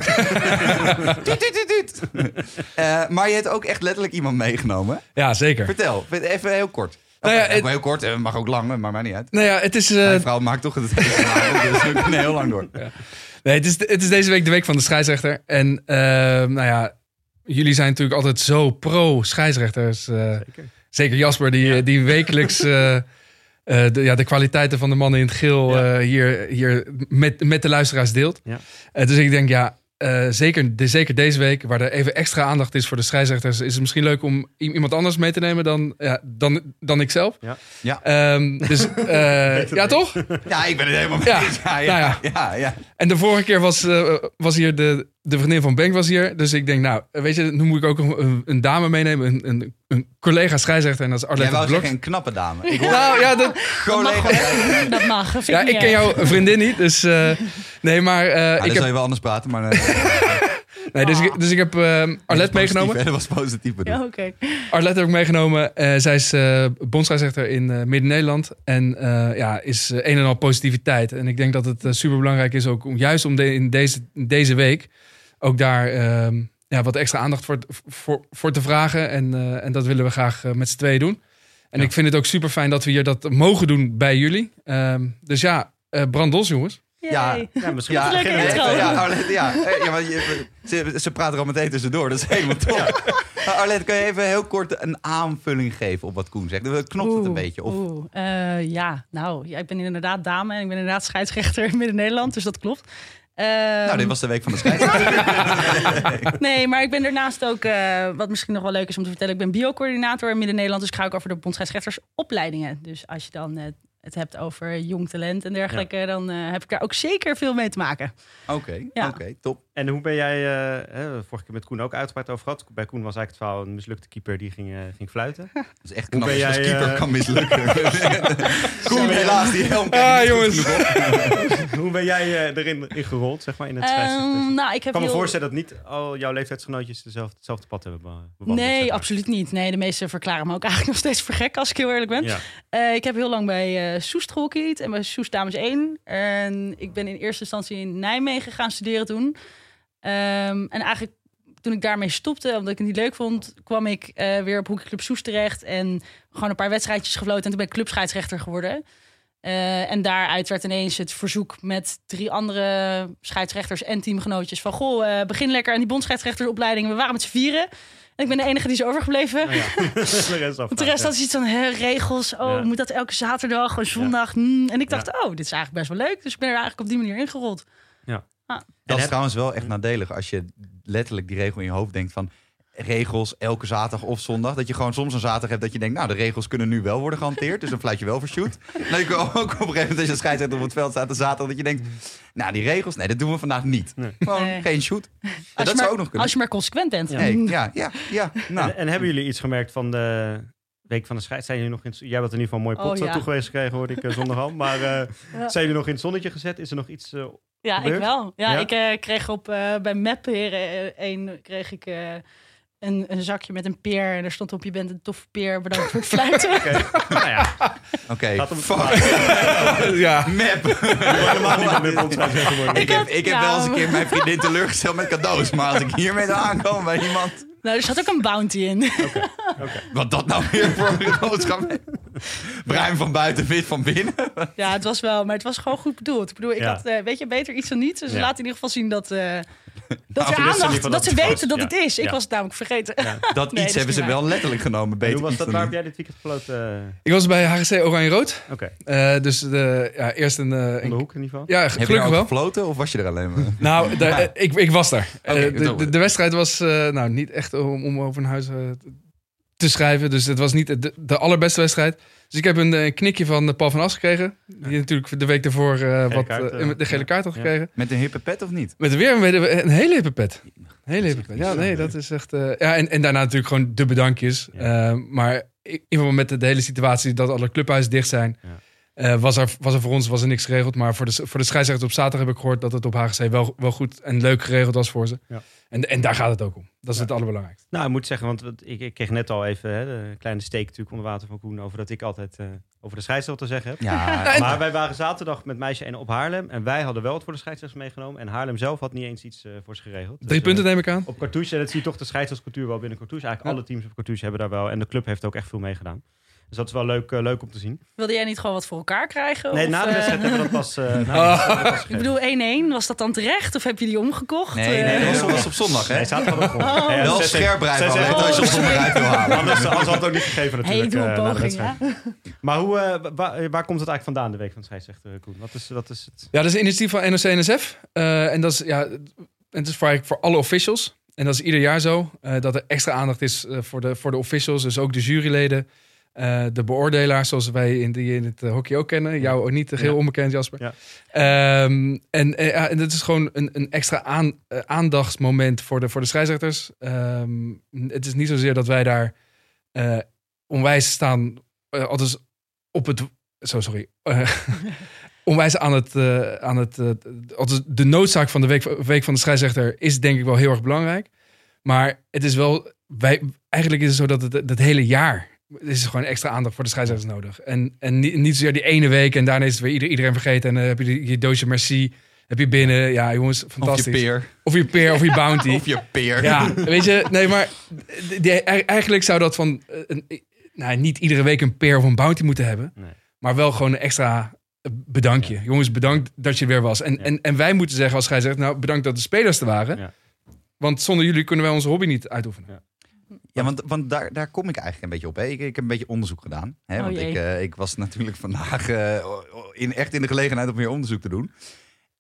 Tuut, tuut, tuut, tuut. Eh, maar je hebt ook echt letterlijk iemand meegenomen. ja zeker. Vertel, even heel kort. Nou ja, het- heel kort, eh, mag ook lang, maar maakt niet uit. Nou ja, het is, eh, Mijn vrouw maakt toch het dus we kunnen heel lang door. nee, het, is, het is deze week de week van de scheidsrechter. En eh, nou ja, jullie zijn natuurlijk altijd zo pro-scheidsrechters. eh, Zeker. Zeker Jasper, die, die wekelijks eh, eh, de, ja, de kwaliteiten van de mannen in het geel Ja. eh, hier, hier met, met de luisteraars deelt. Ja. Eh, dus ik denk, ja, eh, zeker, de, zeker deze week, waar er even extra aandacht is voor de scheidsrechters, is het misschien leuk om iemand anders mee te nemen dan, ja, dan, dan ik zelf. Ja. Ja. Ehm, dus eh, ja, toch? Ja, ik ben het helemaal mee Ja, eens. Ja, ja, nou ja. ja, En de vorige keer was, eh, was hier de, de vriendin van Bank was hier. Dus ik denk, nou, weet je, nu moet ik ook een, een dame meenemen. Een, een, een collega scheidsrechter. En dat is Jij Arlette wou Blok. zeggen een knappe dame. Ik hoor Nou ja, dat, collega. Dat mag. dat vind ja, ik ken jouw vriendin niet. Dus eh, nee, maar eh, Ja, ik dan heb, zal je wel anders praten, maar... eh, nee, dus, ik, dus ik heb eh, Arlette meegenomen. Dat was positief bedoeld. Ja, oké. Arlette heb ik meegenomen. Eh, zij is eh bondsscheidsrechter in eh, Midden-Nederland. En eh, ja, is een en al positiviteit. En ik denk dat het super belangrijk is ook om juist om de, in deze, deze week ook daar ehm, ja, wat extra aandacht voor, voor, voor te vragen. En, eh, en dat willen we graag met z'n tweeën doen. En Ja. ik vind het ook super fijn dat we hier dat mogen doen bij jullie. Ehm, dus ja, eh brand los jongens. Ja. Ja, misschien Ja, ja, Arlette, ja. Ja je, ze, ze praten er al meteen tussendoor, dat is helemaal top. Arlette, kan je even heel kort een aanvulling geven op wat Koen zegt? Dan Knopt het een beetje? Of, oeh. Eh, ja, nou, ja, ik ben inderdaad dame en ik ben inderdaad scheidsrechter in Midden-Nederland, dus dat klopt. Ehm, nou, dit was de week van de scheidsrechter. Nee, maar ik ben daarnaast ook, eh, wat misschien nog wel leuk is om te vertellen, ik ben biocoördinator in Midden-Nederland, dus ik ga ook over de bondscheidsrechtersopleidingen. Dus als je dan eh, het hebt over jong talent en dergelijke, dan eh, heb ik daar ook zeker veel mee te maken. Oké, Ja. oké, top. En hoe ben jij, eh, hè, vorige keer met Koen ook uitgebreid over gehad. Bij Koen was eigenlijk het verhaal een mislukte keeper die ging, eh, ging fluiten. Dat is echt Hoe knap ben als jij, keeper kan mislukken. Koen, helaas, die helm Ah, jongens. hoe ben jij erin in gerold, zeg maar, in het? Ehm, nou, ik heb kan me voorstellen dat niet al jouw leeftijdsgenootjes dezelfde, hetzelfde pad hebben be- bewandeld. zeg Nee, maar. absoluut niet. Nee, de meesten verklaren me ook eigenlijk nog steeds voor gek, als ik heel eerlijk ben. Ja. Eh, ik heb heel lang bij Soest gehockeyd en bij Soest Dames 1. En ik ben in eerste instantie in Nijmegen gaan studeren toen. Ehm, en eigenlijk toen ik daarmee stopte, omdat ik het niet leuk vond, kwam ik eh, weer op hockeyclub Soest terecht. En gewoon een paar wedstrijdjes gefloten. En toen ben ik clubscheidsrechter geworden. Eh, en daaruit werd ineens het verzoek met drie andere scheidsrechters en teamgenootjes van... goh, eh, begin lekker aan die bondscheidsrechtersopleiding. We waren met z'n vieren. En ik ben de enige die is overgebleven. Oh ja. de rest Want de rest had iets van hè, regels. Oh, Ja. moet dat elke zaterdag en zondag? Hmm. En ik dacht, oh, dit is eigenlijk best wel leuk. Dus ik ben er eigenlijk op die manier ingerold. Dat is heb- trouwens wel echt nadelig als je letterlijk die regel in je hoofd denkt van regels elke zaterdag of zondag. Dat je gewoon soms een zaterdag hebt dat je denkt, nou de regels kunnen nu wel worden gehanteerd. Dus dan fluit je wel voor shoot. Dan ik ook op een gegeven moment als je scheidsrechter op het veld staat de zaterdag dat je denkt, nou die regels, nee dat doen we vandaag niet. Nee. Gewoon Nee. geen shoot. Dat je zou maar, ook nog kunnen. als je maar consequent bent. Ja. Nee, ja, ja, ja. Nou, En, en hebben jullie iets gemerkt van de, week van de scheids. Zijn jullie nog in, jij had in ieder geval een mooi pot Oh, ja. toegewezen gekregen, hoorde ik eh, zondag al. Maar eh, Ja. zijn jullie nog in het zonnetje gezet? Is er nog iets... eh, Ja, Gebeurd? ik wel. Ja, Ja? ik kreeg op bij Mepheren 1 kreeg ik eh, een, een zakje met een peer en er stond op je bent een toffe peer, bedankt voor het fluiten. Oké, nou ja, Oké, gaat om het fuck. ja. Map. Ik heb, ik wel eens een keer mijn vriendin teleurgesteld met cadeaus. Maar als ik hiermee dan aankom bij iemand... nou, er zat ook een bounty in. Wat dat nou weer voor een boodschap is. Bruin van buiten, wit van binnen. ja, het was wel, maar het was gewoon goed bedoeld. Ik bedoel, ik Ja. had, eh, weet je, beter iets dan niets. Dus Ja. laat in ieder geval zien dat, eh, Nou, dat er ieder aandacht, dat, dat ze weten was. dat Ja. het is. Ik Ja. was het namelijk vergeten. Ja. Dat Nee, iets dat hebben ze wel letterlijk genomen. En Beter hoe was iets dat? Waar heb jij dit weekend gefloten? eh, Ik was bij HGC Oranje-Rood. Oké, Eh, dus de, ja, eerst een... eh, de een- hoek in ieder geval? ja, Heb je gelukkig nou ook wel. gefloten of was je er alleen maar? Nou, ik, ik was daar. Oké, de, zo. de, de wedstrijd was eh, nou, niet echt om, om over een huis eh, te schrijven. Dus het was niet de, de allerbeste wedstrijd. Dus ik heb een, eh, knikje van eh, Paul van As gekregen. Die natuurlijk de week daarvoor eh, wat, kaart, de gele kaart had ja. gekregen. Met een hippe pet of niet? Met weer een, een hele hippe pet. Een hele hippe pet. Ja, zo, nee, dat is echt... eh, ja, en, en daarna natuurlijk gewoon de bedankjes. Ja. Eh, maar in ieder geval met de, de hele situatie dat alle clubhuizen dicht zijn... Ja. Eh, was, er, was er voor ons was er niks geregeld. Maar voor de, voor de scheidsrechter op zaterdag heb ik gehoord... dat het op HGC wel, wel goed en leuk geregeld was voor ze. Ja. En, en daar gaat het ook om. Dat is Ja. het allerbelangrijkste. Nou, ik moet zeggen, want wat- ik, ik kreeg net al even hè, de kleine steek natuurlijk onder water van Koen... over dat ik altijd eh, over de scheidsrechter te zeggen heb. Ja, En- Maar wij waren zaterdag met meisje en op Haarlem. En wij hadden wel het voor de scheidsrechters meegenomen. En Haarlem zelf had niet eens iets eh, voor ze geregeld. Dus, Drie eh, punten neem ik aan. Op Cartouche, en dat zie je toch de scheidsrechtscultuur wel binnen Cartouche. Eigenlijk Ja. alle teams op Cartouche hebben daar wel. En de club heeft ook echt veel meegedaan. Dus dat is wel leuk, eh, leuk om te zien. Wilde jij niet gewoon wat voor elkaar krijgen? Nee, Of, na de eh, wedstrijd hebben we dat pas... eh, pas Ik bedoel, 1-1, was dat dan terecht? Of heb je die omgekocht? Nee, nee, dat was, was op zondag, hè? Nee, zaterdag ook gewoon. Oh. Ja, Wel scherp blijven als je op Oh, zondag uit wil halen. Anders, anders had het ook niet gegeven Hey, natuurlijk. doe een na de poging, wedstrijd. hè? Maar hoe, eh, waar, waar komt het eigenlijk vandaan, de week van de scheidsrechter, Koen? Wat is, wat is het? Ja, dat is een initiatief van NOC-NSF. Eh, en dat is, ja, het is voor, eigenlijk voor alle officials. En dat is ieder jaar zo. eh, dat er extra aandacht is voor, de, voor de officials. Dus ook de juryleden. Eh, de beoordelaars, zoals wij in, die in het eh, hockey ook kennen. Jou ook niet, heel Ja. onbekend, Jasper. Ja. Ehm, en, eh, en dat is gewoon een, een extra aan, aandachtsmoment voor de, voor de scheidsrechters. Ehm, het is niet zozeer dat wij daar onwijs staan. altijd op het... Zo, sorry. Onwijs aan het... aan het altijd de noodzaak van de week, week van de scheidsrechter is denk ik wel heel erg belangrijk. Maar het is wel... Wij, eigenlijk is het zo dat het, het hele jaar is gewoon extra aandacht voor de scheidsrechters nodig. En, en niet, niet zozeer die ene week en daarna is het weer ieder, iedereen vergeten. En dan heb je die, je doosje merci, heb je binnen. Ja, jongens, Of fantastisch. je peer. Of je peer, of je bounty. Of je peer. Ja, weet je, nee, maar die, die- eigenlijk zou dat van, eh, een, nou, niet iedere week een peer of een bounty moeten hebben, Nee. maar wel gewoon een extra eh, bedankje. Jongens, bedankt dat je er weer was. En, Ja. en, en wij moeten zeggen als scheidsrechter, nou, bedankt dat de spelers er waren. Ja. Want zonder jullie kunnen wij onze hobby niet uitoefenen. Ja, want, want daar, daar kom ik eigenlijk een beetje op. Hè. Ik, ik heb een beetje onderzoek gedaan. Hè, Oh want ik, eh, ik was natuurlijk vandaag eh, in, echt in de gelegenheid om meer onderzoek te doen.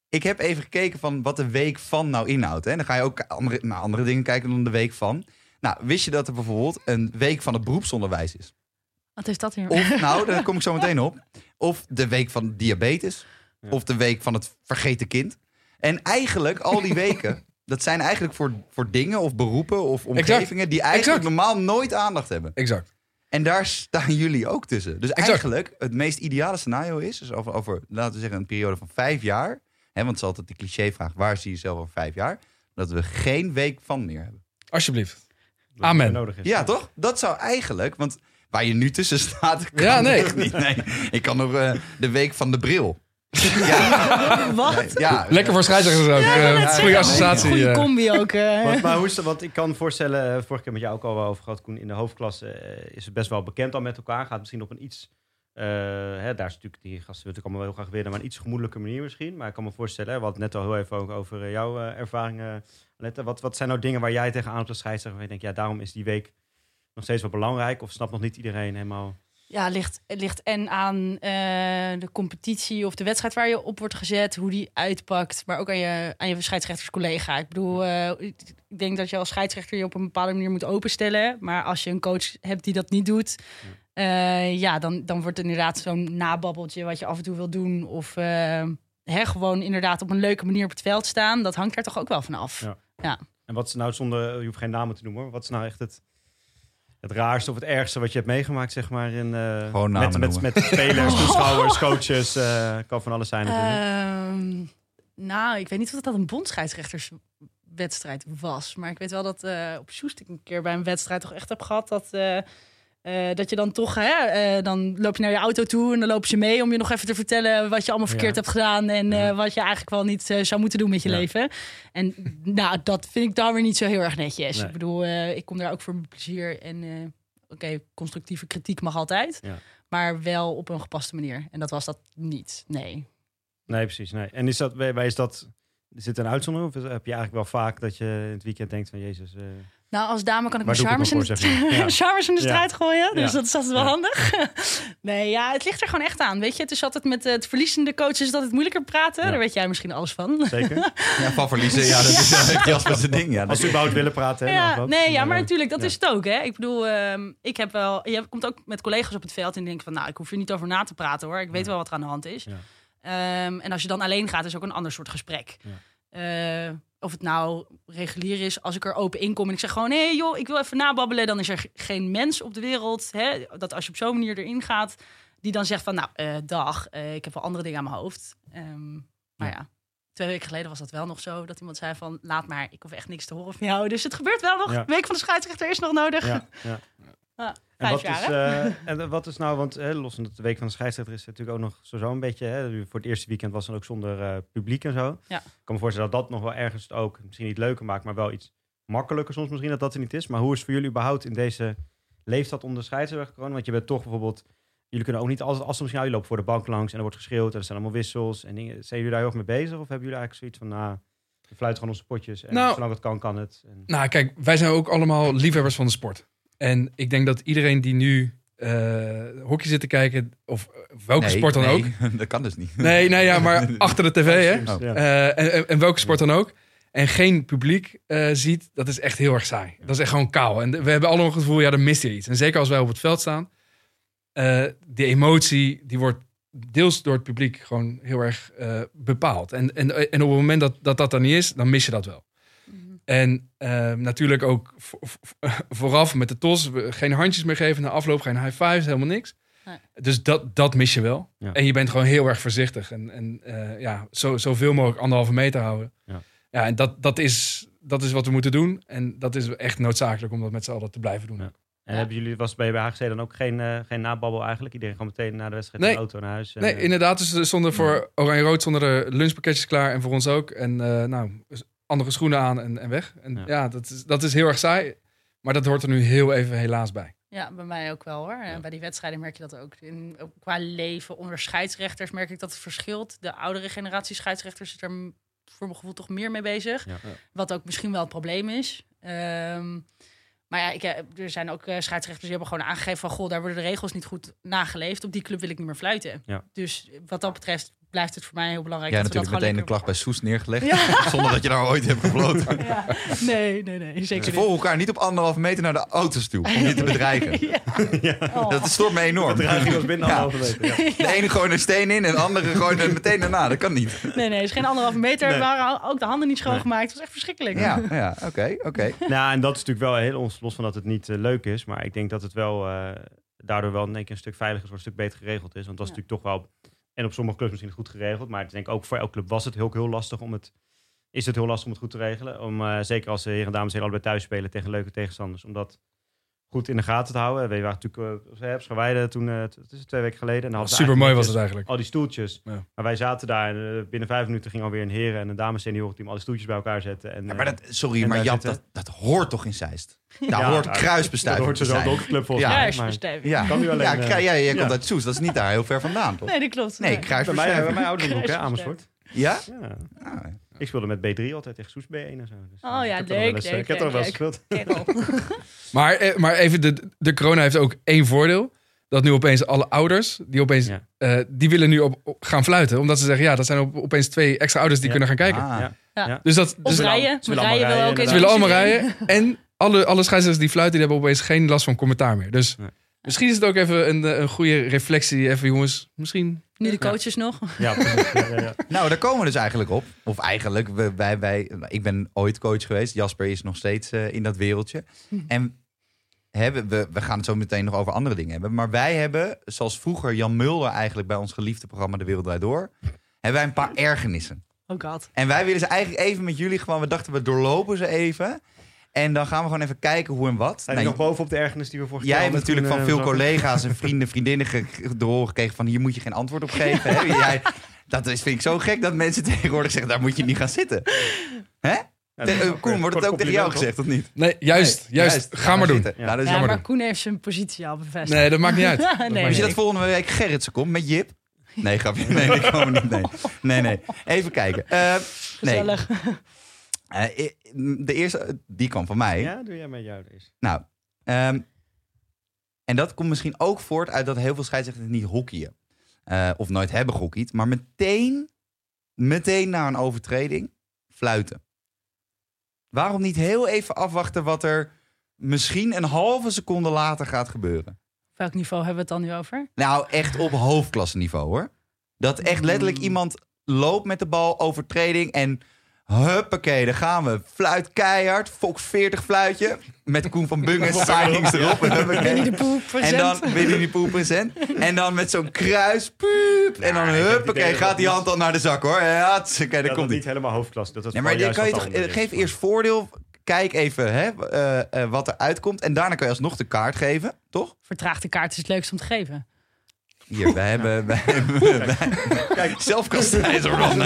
Ik heb even gekeken van wat de week van nou inhoudt. Hè. Dan ga je ook andere, naar andere dingen kijken dan de week van. Nou, wist je dat er bijvoorbeeld een week van het beroepsonderwijs is? Wat is dat hier? Of, nou, daar kom ik zo meteen op. Of de week van diabetes. Ja. Of de week van het vergeten kind. En eigenlijk, al die weken, dat zijn eigenlijk voor, voor dingen of beroepen of omgevingen die eigenlijk Exact. normaal nooit aandacht hebben. Exact. En daar staan jullie ook tussen. Dus Exact. eigenlijk, het meest ideale scenario is, dus over, over, laten we zeggen, een periode van vijf jaar. Hè, want het is altijd de clichévraag, waar zie je jezelf over vijf jaar? Dat we geen week van meer hebben. Alsjeblieft. Amen. Nodig is. Ja, toch? Dat zou eigenlijk, want waar je nu tussen staat, kan Ja, nee. echt niet. Nee, ik kan nog eh, de week van de bril. Ja, Wat? ja, Lekker voor scheidsrechters ook. Ja, net goede associatie. Goede eh. combi ook. eh. Want, maar hoe is het, want ik kan me voorstellen, vorige keer met jou ook al wel over gehad, Koen, in de hoofdklasse is het best wel bekend al met elkaar. Gaat misschien op een iets, hè, daar is natuurlijk, die gasten natuurlijk allemaal heel graag winnen, maar een iets gemoedelijke manier misschien. Maar ik kan me voorstellen, hè, we hadden net al heel even ook over jouw ervaringen, Lette. Wat, wat zijn nou dingen waar jij tegenaan op de scheidsrechter, waar je denkt, ja, daarom is die week nog steeds wel belangrijk? Of snapt nog niet iedereen helemaal? Ja, ligt, ligt en aan eh, de competitie of de wedstrijd waar je op wordt gezet, hoe die uitpakt, maar ook aan je, aan je scheidsrechterscollega. Ik bedoel, eh, ik denk dat je als scheidsrechter je op een bepaalde manier moet openstellen, maar als je een coach hebt die dat niet doet, eh, ja, dan, dan wordt het inderdaad zo'n nababbeltje wat je af en toe wil doen of eh, hè, gewoon inderdaad op een leuke manier op het veld staan. Dat hangt daar toch ook wel van af. Ja. En wat is nou zonder, je hoeft geen namen te noemen, wat is nou echt het, het raarste of het ergste wat je hebt meegemaakt, zeg maar? In, eh, Gewoon namen met, met, met spelers, toeschouwers, coaches. eh, kan van alles zijn natuurlijk. Ehm, nou, ik weet niet of dat een bondscheidsrechterswedstrijd was. Maar ik weet wel dat eh, op Soest ik een keer bij een wedstrijd toch echt heb gehad dat... eh, dat je dan toch, hè, eh, dan loop je naar je auto toe en dan lopen ze mee om je nog even te vertellen wat je allemaal verkeerd Ja. hebt gedaan en eh, wat je eigenlijk wel niet zou moeten doen met je Ja. leven. En nou, dat vind ik dan weer niet zo heel erg netjes. Nee. Ik bedoel, ik kom daar ook voor mijn plezier en oké, constructieve kritiek mag altijd, maar wel op een gepaste manier. En dat was dat niet, nee. Nee, precies. Nee. En is dat, bij, bij is dat, zit een uitzondering? Of heb je eigenlijk wel vaak dat je in het weekend denkt van Jezus... Nou, als dame kan ik Waar mijn charmers in, de? Ja. charmers in de Ja. strijd gooien. Dus Ja. dat is altijd wel Ja. handig. nee, ja, het ligt er gewoon echt aan. Weet je, het is altijd met het verliezende coaches is dat het moeilijker praten. Ja. Daar weet jij misschien alles van. zeker? Ja, van verliezen. Ja, dat is uh, Jasper zijn ding. Ja, Als we überhaupt willen praten. hè, Ja, nee, ja, maar natuurlijk, dat ja. is het ook. Hè. Ik bedoel, ehm, ik heb wel. Je komt ook met collega's op het veld en denk van, nou, ik hoef hier niet over na te praten hoor. Ik weet Ja. wel wat er aan de hand is. Ja. Ehm, en als je dan alleen gaat, is ook een ander soort gesprek. Eh, of het nou regulier is, als ik er open in kom en ik zeg gewoon, hé hey, joh, ik wil even nababbelen, dan is er ge- geen mens op de wereld. Hè, dat als je op zo'n manier erin gaat, die dan zegt van, nou, eh, dag, eh, ik heb wel andere dingen aan mijn hoofd. Ehm, maar Ja. ja. Twee weken geleden was dat wel nog zo. Dat iemand zei van, laat maar, ik hoef echt niks te horen van jou. Dus het gebeurt wel nog. Ja. Week van de scheidsrechter is nog nodig. Ja, ja. Ja, En wat, jaar, is, eh, en wat is nou, want hè, los van dat de week van de scheidsrechter is het natuurlijk ook nog sowieso een beetje, hè, voor het eerste weekend was het ook zonder eh, publiek en zo. Ja. Ik kan me voorstellen dat dat nog wel ergens het ook misschien niet leuker maakt, maar wel iets makkelijker soms misschien dat dat er niet is. Maar hoe is het voor jullie überhaupt in deze leeftijd om de scheidsrechter? Want je bent toch bijvoorbeeld, jullie kunnen ook niet, als, als ze misschien, lopen voor de bank langs en er wordt geschreeuwd en er zijn allemaal wissels en dingen. Zijn jullie daar heel erg mee bezig of hebben jullie eigenlijk zoiets van, nou, we fluiten gewoon onze potjes en Nou, zolang het kan, kan het. En, Nou, kijk, wij zijn ook allemaal liefhebbers van de sport. En ik denk dat iedereen die nu eh, hockey zit te kijken, of welke Nee, sport dan nee, ook. dat kan dus niet. Nee, nee, ja, maar achter de tv, hè? Oh. Eh, en, welke sport dan ook. En geen publiek eh, ziet, dat is echt heel erg saai. Dat is echt gewoon kaal. En we hebben allemaal het gevoel, ja, er mist hier iets. En zeker als wij op het veld staan, eh die emotie, die wordt deels door het publiek gewoon heel erg eh, bepaald. En, en, en op het moment dat, dat dat er niet is, dan mis je dat wel. En eh, natuurlijk ook vo- vo- vooraf met de TOS, geen handjes meer geven, na afloop geen high fives, helemaal niks. Nee. Dus dat, dat mis je wel. Ja. En je bent gewoon heel erg voorzichtig. En, en eh, ja, zo, zoveel mogelijk anderhalve meter houden. Ja. Ja, en dat, dat, is, dat is wat we moeten doen. En dat is echt noodzakelijk om dat met z'n allen te blijven doen. Ja. En hebben jullie, was bij HGC dan ook geen, eh, geen nababbel eigenlijk? Iedereen gewoon meteen na de wedstrijd Nee. in de auto naar huis? En, Nee, eh, inderdaad. Dus stonden voor Oranje-Rood stonden er lunchpakketjes klaar. En voor ons ook. En eh, nou, andere schoenen aan en, en weg. En Ja. ja, dat, is, dat is heel erg saai. Maar dat hoort er nu heel even helaas bij. Ja, bij mij ook wel hoor. En Bij die wedstrijden merk je dat ook. In, ook qua leven onder scheidsrechters merk ik dat het verschilt. De oudere generatie scheidsrechters is er voor mijn gevoel toch meer mee bezig. Ja. Wat ook misschien wel het probleem is. Ehm, maar ja, ik, heb- er zijn ook eh, scheidsrechters die hebben gewoon aangegeven van... goh, daar worden de regels niet goed nageleefd. Op die club wil ik niet meer fluiten. Ja. Dus wat dat betreft blijft het voor mij heel belangrijk... Ja, dat we dat natuurlijk gewoon meteen de klacht bij Soes neergelegd. Ja. Zonder dat je daar ooit hebt gefloten. Ja. Nee, nee, nee, zeker Ze niet. volgen elkaar niet op anderhalve meter naar de auto's toe. Om je te bedreigen. Ja. Oh. Dat stoort me enorm. De dreiging was binnen Ja. anderhalve meter. Ja. De ene gooit een steen in en de andere gooit er meteen daarna. Dat kan niet. Nee, nee, het is geen anderhalve meter. Nee. Er waren ook de handen niet schoongemaakt. Het was echt verschrikkelijk. Ja, ja oké, oké. Nou, en dat is natuurlijk wel heel ons, los van dat het niet eh, leuk is. Maar ik denk dat het wel eh, daardoor wel in één keer een stuk veiliger wordt, een stuk beter geregeld is. Want dat is Ja. natuurlijk toch wel, en op sommige clubs misschien goed geregeld. Maar ik denk ook voor elke club was het heel, heel lastig om het, is het heel lastig om het goed te regelen. Om, eh, zeker als de heren en dames heel allebei thuis spelen tegen leuke tegenstanders. Om dat goed in de gaten te houden. We waren natuurlijk uh, op Scharweide toen, eh, het is twee weken geleden. En dan Super mooi was het eigenlijk. al die stoeltjes. Ja. Maar wij zaten daar en eh, binnen vijf minuten ging alweer een heren en een dames seniorenteam al die stoeltjes bij elkaar zetten. En, Ja, eh, maar dat, sorry, en maar Jap, dat, dat hoort toch in Zeist? Daar Ja, hoort ja, kruisbestuiving dat hoort te zo zijn. ook club volgens Ja. mij. Juist, maar- bestuiving. Ja, Kan nu alleen, ja, eh, ja, je ja. komt uit Soes. Dat is niet daar heel ver vandaan, toch? Nee, dat klopt. Nee, Bij mij, bij kruisbestuiving. mijn ouders ook, hè, Kruisbestuiving. Amersfoort. Ja? Ja. Ah, Ik speelde met B3 altijd tegen Soes B1 en zo. Dus, Oh eh, ja, ik er leuk, wel eens, leuk, Ik heb er wel gespeeld. Maar, eh, maar even, de, de corona heeft ook één voordeel. Dat nu opeens alle ouders, die opeens, Ja. eh, die willen nu op, op- gaan fluiten. Omdat ze zeggen, ja, dat zijn op, opeens twee extra ouders die Ja. kunnen gaan kijken. ah. Ja. Dus dat, Of dus rijden. ze willen rijden allemaal ook rijden, ze willen allemaal rijden. En alle, alle scheidsrechters die fluiten, die hebben opeens geen last van commentaar meer. Dus Nee. Misschien is het ook even een, eh, een goede reflectie. Even jongens, misschien... Nu de coaches nog. Ja, precies. Ja, ja, ja. Nou, daar komen we dus eigenlijk op. Of eigenlijk, we- wij, wij, ik ben ooit coach geweest. Jasper is nog steeds eh, in dat wereldje. Hm. En hebben we, we gaan het zo meteen nog over andere dingen hebben. Maar wij hebben, zoals vroeger Jan Mulder eigenlijk bij ons geliefde programma De Wereld Draait Door, hebben wij een paar ergernissen. Oh god. En wij willen ze eigenlijk even met jullie gewoon, we dachten we doorlopen ze even. En dan gaan we gewoon even kijken hoe en wat. Zijn Nou, nog bovenop de ergernis die we vorige Jij keer hebt natuurlijk van eh, veel collega's en vrienden, vriendinnen te horen gekregen van hier moet je geen antwoord op geven. Hè? Jij, dat is, vind ik zo gek dat mensen tegenwoordig zeggen daar moet je niet gaan zitten. Hè? Ja, Te- eh, ook Koen, wordt het ook tegen jou gezegd of niet? Nee, juist, Nee, juist. Ga maar doen. Ja. Nou, dat is Ja, jammer. maar Koen heeft zijn positie al bevestigd. Nee, dat maakt niet uit. Nee, Dat maakt nee. Als je dat volgende week Gerritsen komt met Jip? Nee, grapje. Nee, die komen niet. Nee, nee. nee. Even kijken. Eh, nee, Eh, de eerste, die kwam van mij. Ja, doe jij met jou deze. Nou, ehm, en dat komt misschien ook voort uit dat heel veel scheidsrechters niet hockeyen. Eh, of nooit hebben gehockeyd. Maar meteen, meteen na een overtreding, fluiten. Waarom niet heel even afwachten wat er misschien een halve seconde later gaat gebeuren? Welk niveau hebben we het dan nu over? Nou, echt op hoofdklasse niveau hoor. Dat echt letterlijk iemand loopt met de bal, overtreding en huppakee, daar gaan we. Fluit keihard, Fox 40 fluitje. Met Koen van Bungen signings erop. En. Winnie de Poel En dan Winnie die Poel present. En dan met zo'n kruis, puup. En dan huppakee, gaat die hand al naar de zak hoor. Ja, daar dat komt niet ie. helemaal hoofdklasse. Dat was Ja, maar dan kan je toch, geef eerst voordeel. Kijk even hè, eh, eh, wat er uitkomt. En daarna kan je alsnog de kaart geven, toch? Vertraagde kaart is het leukst om te geven. Hier, wij hebben... Wij Kijk, Zelfkastijzer dan.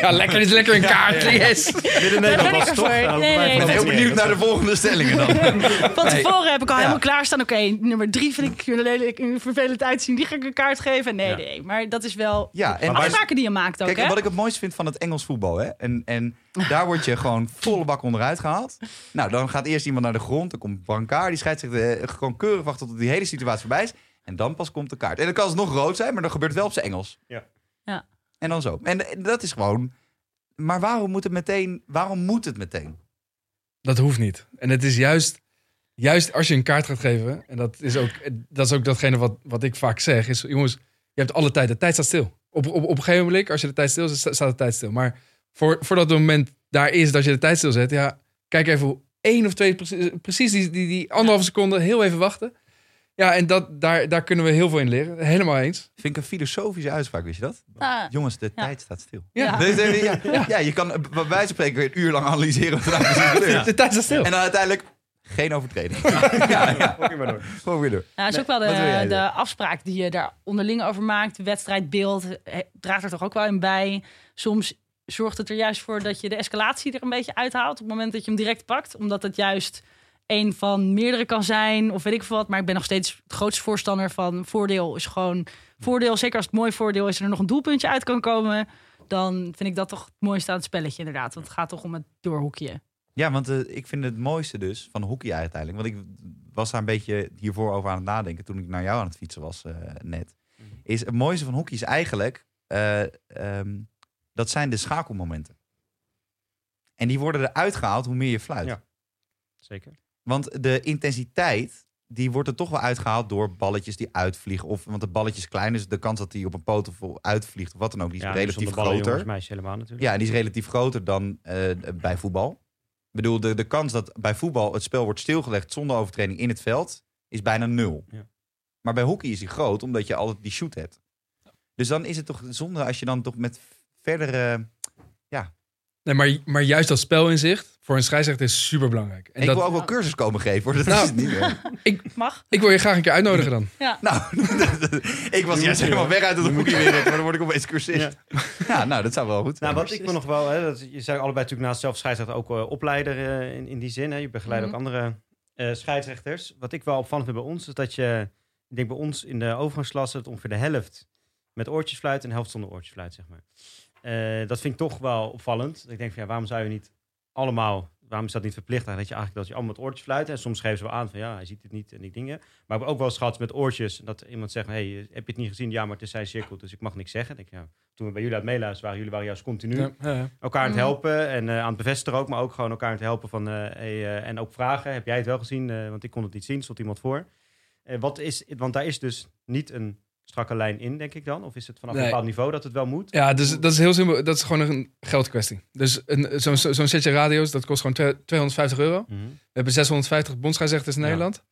Ja, lekker, is lekker een kaartje. Yes. Midden Daar Nederland ben was toch? Nee, nee, Ik ben van heel benieuwd naar de volgende stellingen dan. Van tevoren heb ik al helemaal klaarstaan. Oké, nummer drie vind ik een lelijk, een vervelend uitzien. Die ga ik een kaart geven. Nee, nee. Maar dat is wel Ja, en afspraken die je maakt ook, Kijk, hè? wat ik het mooiste vind van het Engels voetbal, hè? En, en daar word je gewoon volle bak onderuit gehaald. Nou, dan gaat eerst iemand naar de grond, dan komt Brancard, die scheidsrechter eh, gewoon keurig wachten tot die hele situatie voorbij is. En dan pas komt de kaart. En dan kan het nog rood zijn, maar dan gebeurt het wel op zijn Engels. Ja. Ja. En dan zo. En dat is gewoon... Maar waarom moet het meteen... Waarom moet het meteen? Dat hoeft niet. En het is juist, juist als je een kaart gaat geven, en dat is ook, dat is ook datgene wat, wat ik vaak zeg, is jongens, je hebt alle tijd, de tijd staat stil. Op, op, op een gegeven moment, als je de tijd stil zet, staat de tijd stil. Maar voor, voordat het moment daar is dat je de tijd stilzet, ja, kijk even hoe één of twee, precies, precies die, die, die anderhalve seconde, heel even wachten. Ja, en dat, daar, daar kunnen we heel veel in leren. Helemaal eens. Vind ik een filosofische uitspraak, weet je dat? Ah, Jongens, de Ja. tijd staat stil. Ja. Ja, ja. je kan bij wijze van spreken een uur lang analyseren gebeurt. De tijd staat stil. En dan uiteindelijk geen overtreding. ja, ja. Oké, maar door. Gewoon weer door. Nou, dat is ook wel de, de afspraak die je daar onderling over maakt. Wedstrijdbeeld draagt er toch ook wel in bij. Soms zorgt het er juist voor dat je de escalatie er een beetje uithaalt. Op het moment dat je hem direct pakt. Omdat het juist een van meerdere kan zijn. Of weet ik veel wat. Maar ik ben nog steeds het grootste voorstander van voordeel is gewoon voordeel. Zeker als het mooi voordeel is en er nog een doelpuntje uit kan komen. Dan vind ik dat toch het mooiste aan het spelletje inderdaad. Want het gaat toch om het doorhoekje. Ja, want eh, ik vind het mooiste dus van hockey uiteindelijk. Want ik was daar een beetje hiervoor over aan het nadenken toen ik naar jou aan het fietsen was eh, net. Is het mooiste van hockey is eigenlijk, eh, ehm, dat zijn de schakelmomenten. En die worden eruit gehaald hoe meer je fluit. Ja. Zeker. Want de intensiteit, die wordt er toch wel uitgehaald door balletjes die uitvliegen. Of, want het balletje is klein, dus de kans dat die op een poot of uitvliegt of wat dan ook, die is Ja, relatief ballen, groter. jongens, meisjes helemaal natuurlijk. Ja, en die is relatief groter dan eh, bij voetbal. Ik bedoel, de, de kans dat bij voetbal het spel wordt stilgelegd zonder overtreding in het veld is bijna nul. Ja. Maar bij hockey is die groot, omdat je altijd die shoot hebt. Dus dan is het toch zonde als je dan toch met verdere... Nee, maar, maar juist dat spelinzicht voor een scheidsrechter is super belangrijk. En ik dat, wil ook wel cursus komen geven, hoor. Dat Nou. is het niet. hè. Mag? ik wil je graag een keer uitnodigen dan. Nou, ik was juist helemaal weg uit de hockeywereld, maar dan word ik opeens cursist. Ja. Ja. nou, dat zou wel goed Nou, zijn. wat ik me nog wel, hè, dat, je zei allebei natuurlijk naast zelf scheidsrechter ook eh, opleider eh, in, in die zin. Hè. Je begeleidt Mhm. ook andere eh, scheidsrechters. Wat ik wel opvallend vind bij ons, is dat je, ik denk bij ons in de overgangsklasse, het ongeveer de helft met oortjes fluit en de helft zonder oortjes fluit, zeg maar. Eh, dat vind ik toch wel opvallend. Ik denk van ja, waarom zou je niet allemaal, waarom is dat niet verplicht? Dat je eigenlijk dat je allemaal met oortjes fluit. En soms geven ze wel aan van ja, hij ziet het niet en die dingen. Maar ik heb ook wel eens gehad met oortjes, dat iemand zegt, hey, heb je het niet gezien? Ja, maar het is zijn cirkel, dus ik mag niks zeggen. Denk ja, toen we bij jullie aan het meeluisteren waren, jullie waren juist continu Ja, ja, ja. elkaar aan het Mhm. helpen en eh, aan het bevestigen ook, maar ook gewoon elkaar aan het helpen van, eh, hey, eh, en ook vragen. Heb jij het wel gezien? Eh, want ik kon het niet zien, stond iemand voor. Eh, wat is, want daar is dus niet een strakke lijn in, denk ik dan? Of is het vanaf Nee. een bepaald niveau dat het wel moet? Ja, dus dat is heel simpel. Dat is gewoon een geldkwestie. Dus een- zo'n zo'n setje radio's, dat kost gewoon twee- 250 euro. Mhm. We hebben 650 bondscheidsrechters in Ja. Nederland.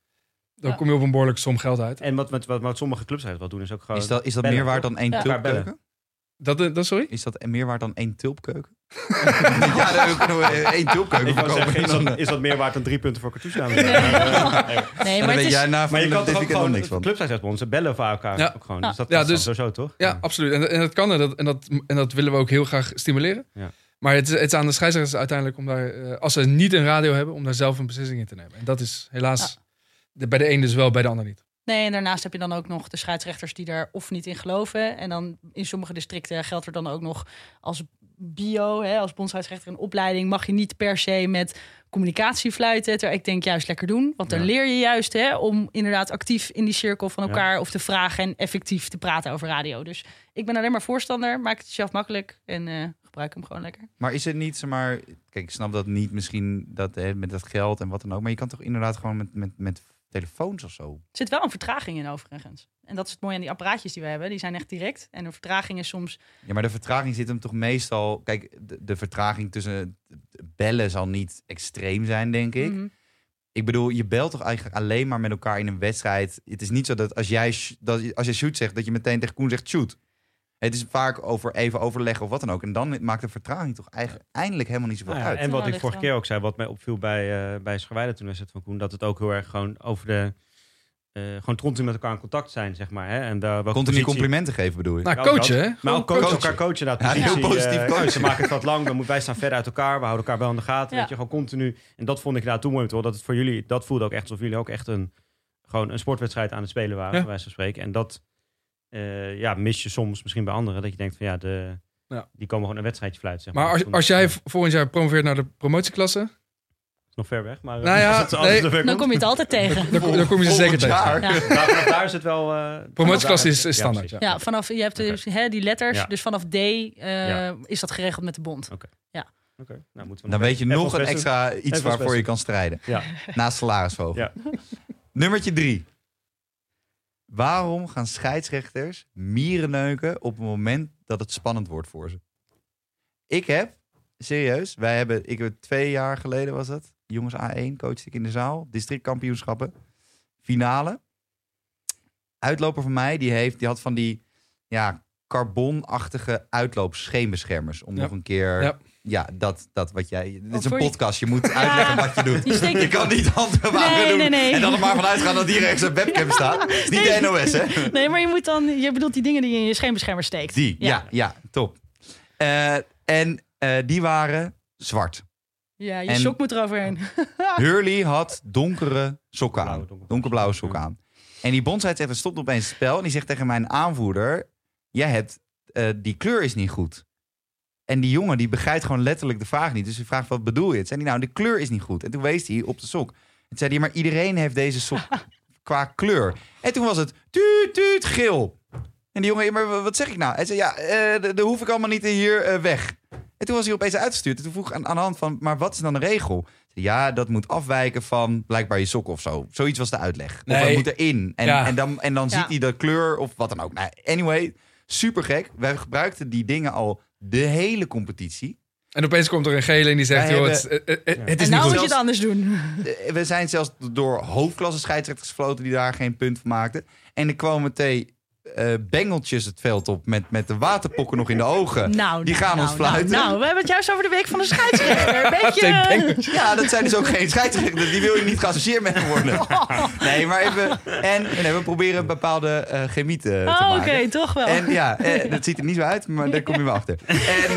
Dan Ja. kom je op een behoorlijke som geld uit. En wat, wat, wat, wat sommige clubs eigenlijk wel doen, is ook gewoon... Is dat, is dat bellen, meer waard dan één Ja. Tulpkeuken? Dat, eh, dat sorry? Is dat meer waard dan één tulpkeuken? Ja, dan kunnen we één tulpkeuken Ik zeggen, is dat, is dat meer waard dan drie punten voor Katusha? Nee. Nee. Maar is... jij na Maar je kan toch ook nog gewoon niks van. bellen voor elkaar Ja. ook gewoon. Ja. Dus dat Ja, dus- sowieso toch? Ja, absoluut. En, en dat kan en dat, en, dat, en dat willen we ook heel graag stimuleren. Ja. Maar het is, het is aan de scheidsrechters uiteindelijk om daar, eh, als ze niet een radio hebben, om daar zelf een beslissing in te nemen. En dat is helaas de- bij de een dus wel, bij de ander niet. Nee, en daarnaast heb je dan ook nog de scheidsrechters die daar of niet in geloven. En dan in sommige districten geldt er dan ook nog als bio, hè, als bondsscheidsrechter in opleiding, mag je niet per se met communicatie fluiten. Terwijl ik denk juist lekker doen. Want dan Ja. leer je juist hè, om inderdaad actief in die cirkel van Ja. elkaar of te vragen en effectief te praten over radio. Dus ik ben alleen maar voorstander. Maak het jezelf makkelijk en eh, gebruik hem gewoon lekker. Maar is het niet, zeg maar... Kijk, ik snap dat niet misschien dat, hè, met dat geld en wat dan ook. Maar je kan toch inderdaad gewoon met, met, met telefoons of zo... Er zit wel een vertraging in overigens. En dat is het mooie aan die apparaatjes die we hebben. Die zijn echt direct. En de vertraging is soms Ja, maar de vertraging zit hem toch meestal... Kijk, de, de vertraging tussen bellen zal niet extreem zijn, denk ik. Mhm. Ik bedoel, je belt toch eigenlijk alleen maar met elkaar in een wedstrijd. Het is niet zo dat als jij, dat, als jij shoot zegt, dat je meteen tegen Koen zegt shoot. Het is vaak over even overleggen of wat dan ook. En dan maakt de vertraging toch eigenlijk eindelijk helemaal niet zoveel Nou ja, uit. en wat ik vorige keer ook zei, wat mij opviel bij, eh bij Scharweide toen was het van Koen, dat het ook heel erg gewoon over de... eh gewoon continu met elkaar in contact zijn, zeg maar. Hè? En daar Continu positie- complimenten geven bedoel je? Nou, coachen, hè? Maar ook coachen, elkaar coachen. Dat Ja, heel positie, positief eh, coachen. Ze maken het wat lang, dan moeten wij staan verder uit elkaar. We houden elkaar wel in de gaten. Ja. Weet je, gewoon continu. En dat vond ik inderdaad toen mooi. Hoor, dat het voor jullie, dat voelde ook echt alsof jullie ook echt een, gewoon een sportwedstrijd aan het spelen waren, Ja. bij wijze van spreken. En dat eh, ja, mis je soms misschien bij anderen. Dat je denkt van ja, de, Ja. die komen gewoon een wedstrijdje fluiten. Zeg Maar als, Toen- als jij volgend jaar promoveert naar de promotieklasse, is nog ver weg, maar eh, Nou ja, als als nee. Dan komt. kom je het altijd tegen. dan, kom- dan kom je ze zeker tegen. Ja. Nou, daar is het wel. eh, Promotieklasse is, ja, is standaard. Ja. Ja, vanaf je hebt dus, hè, die letters. Ja. Dus vanaf D eh, Ja. is dat geregeld met de bond. Oké, nou moeten we Dan nog weet je nog een extra iets waarvoor je kan strijden. Ja. Naast salarisvogel. Ja. Nummertje drie. Waarom gaan scheidsrechters mieren neuken op het moment dat het spannend wordt voor ze? Ik heb, serieus, wij hebben, ik heb twee jaar geleden was het, jongens A1 coachte ik in de zaal, districtkampioenschappen, finale. Uitloper van mij, die, heeft, die had van die ja, carbonachtige uitloopscheenbeschermers. Om Ja. nog een keer, ja, Ja. dat, dat wat jij, dit is Ook een podcast, je moet uitleggen wat je doet. Je steekt Je kan niet handbewaren Nee, doen nee, nee. en dan er maar vanuit gaan dat hier ergens een webcam staat. Het is niet de NOS, hè? Nee, maar je moet dan, je bedoelt die dingen die je in je scheenbeschermer steekt. Die, ja, ja, top. Eh, en eh, die waren zwart. Ja, je En- sok moet eroverheen. Hurley had donkere sokken aan. Donkerblauwe, sokken aan. En die bondsscheidsrechter stopt opeens het spel en die zegt tegen mijn aanvoerder... Jij hebt, eh, die kleur is niet goed. En die jongen die begrijpt gewoon letterlijk de vraag niet. Dus hij vraagt, wat bedoel je? Toen zei hij, nou, de kleur is niet goed. En toen wees hij op de sok. En toen zei hij, maar iedereen heeft deze sok qua kleur. En toen was het tuut, tuut, geel. En die jongen, "Ja, maar wat zeg ik nou? Hij zei, ja, eh, d- dat hoef ik allemaal niet hier eh, weg. En toen was hij opeens uitgestuurd. En toen vroeg aan, aan de hand van, maar wat is dan de regel? Ja, dat moet afwijken van blijkbaar je sok of zo. Zoiets was de uitleg. Of Nee. dat moet erin. En, Ja. en dan, en dan Ja. ziet hij de kleur of wat dan ook. Nou, anyway, super gek. Wij gebruikten die dingen al de hele competitie. En opeens komt er een gele en die zegt, joh, hebben- het, het, het- het is en niet nou goed. moet je het anders doen. Eh, We zijn zelfs door hoofdklasse scheidsrechters gefloten die daar geen punt van maakten. En er kwamen twee eh, bengeltjes het veld op met, met de waterpokken nog in de ogen. Nou, Die nou, gaan nou, ons fluiten. Nou, nou, we hebben het juist over de week van de scheidsrechter. Een beetje... Ja, dat zijn dus ook geen scheidsrechters. Die wil je niet geassocieerd met hem worden. Nee, maar even... En nee, we proberen een bepaalde eh, chemie te, te Oh, oké, maken. toch wel. En ja, eh, dat ziet er niet zo uit, maar daar kom je wel achter. En, een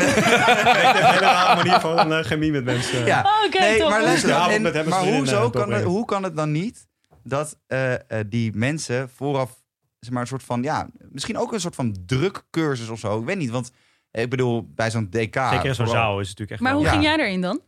hele rare manier van chemie met mensen. ja, Oh, oké, nee, toch. maar luister, En- maar hoezo kan het, hoe kan het dan niet dat eh, eh, die mensen vooraf, zeg maar, een soort van, ja, misschien ook een soort van drukcursus of zo. Ik weet niet, want eh, ik bedoel, bij zo'n DK. Zeker in zo'n zaal is het natuurlijk echt Maar wel- hoe Ja. ging jij erin dan?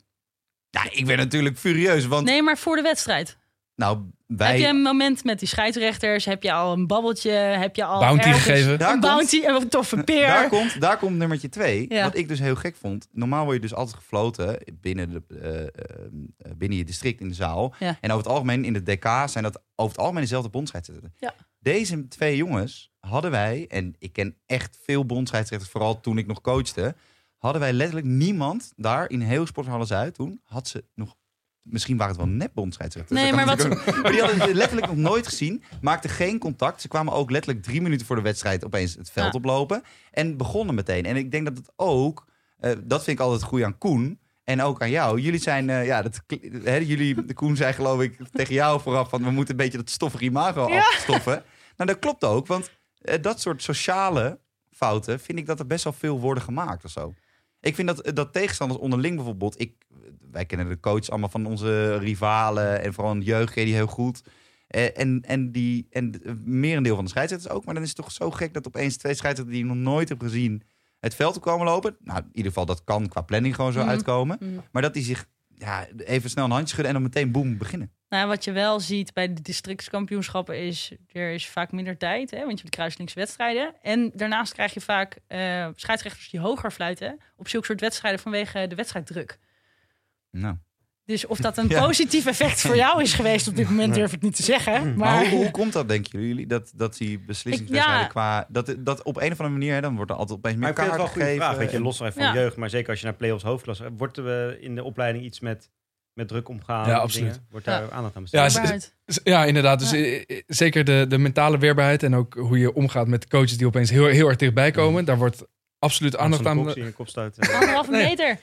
Ja, ik ben natuurlijk furieus, want Nee, maar voor de wedstrijd. Nou, wij... Heb je een moment met die scheidsrechters? Heb je al een babbeltje? Heb je al Bounty ergens gegeven. Daar Een komt- bounty, een toffe peer. Daar komt, daar komt nummertje twee. Ja. Wat ik dus heel gek vond. Normaal word je dus altijd gefloten binnen, de, eh, eh, binnen je district in de zaal. Ja. En over het algemeen in de DK zijn dat over het algemeen dezelfde bondscheidsrechters. Ja. Deze twee jongens hadden wij, en ik ken echt veel bondscheidsrechters, vooral toen ik nog coachte, hadden wij letterlijk niemand daar in heel Sporthallen Zuid toen, had ze nog Misschien waren het wel nepbondscheidsrechters. Nee, maar wat- natuurlijk ook. Maar die hadden het letterlijk nog nooit gezien. Maakten geen contact. Ze kwamen ook letterlijk drie minuten voor de wedstrijd opeens het veld Ja. oplopen. En begonnen meteen. En ik denk dat het ook, eh, dat vind ik altijd goed aan Koen. En ook aan jou. Jullie zijn, eh, ja, dat, hè, jullie, de Koen zei geloof ik tegen jou vooraf van we moeten een beetje dat stoffige imago Ja. afstoffen. Nou, dat klopt ook, want eh, dat soort sociale fouten vind ik dat er best wel veel worden gemaakt of zo. Ik vind dat, dat tegenstanders onderling bijvoorbeeld, ik, wij kennen de coach allemaal van onze rivalen en vooral een jeugd die heel goed. Eh, en, en, die, en merendeel van de scheidsrechters ook. Maar dan is het toch zo gek dat opeens twee scheidsrechters die je nog nooit hebt gezien het veld op komen lopen. Nou, in ieder geval dat kan qua planning gewoon zo Mhm. uitkomen. Mhm. Maar dat die zich ja, even snel een handje schudden en dan meteen boem beginnen. Nou, wat je wel ziet bij de districtskampioenschappen is... er is vaak minder tijd, hè, want je hebt de kruislingswedstrijden. En daarnaast krijg je vaak eh, scheidsrechters die hoger fluiten... op zulke soort wedstrijden vanwege de wedstrijddruk. Nou. Dus of dat een Ja. positief effect voor jou is geweest op dit moment, durf ik niet te zeggen. Maar, Maar, hoe, hoe komt dat, denken jullie? Dat, dat die beslissingswedstrijden Ik- qua... Dat, dat op een of andere manier, hè, dan wordt er altijd opeens Maar meer ik vind het wel kaart een goede gegeven. vraag. Weet je, los van Ja. jeugd, maar zeker als je naar play-offs hoofdklasse... Wordt er in de opleiding iets met, met druk omgaan? Ja, absoluut. dingen? Wordt daar Ja. aandacht aan besteed? Ja, Ja, inderdaad. Dus Ja. eh, eh, zeker de, de mentale weerbaarheid en ook hoe je omgaat met coaches die opeens heel, heel erg dichtbij komen. Daar wordt absoluut aandacht aan. in je kop stoot. eh. Anderhalve Nee. meter.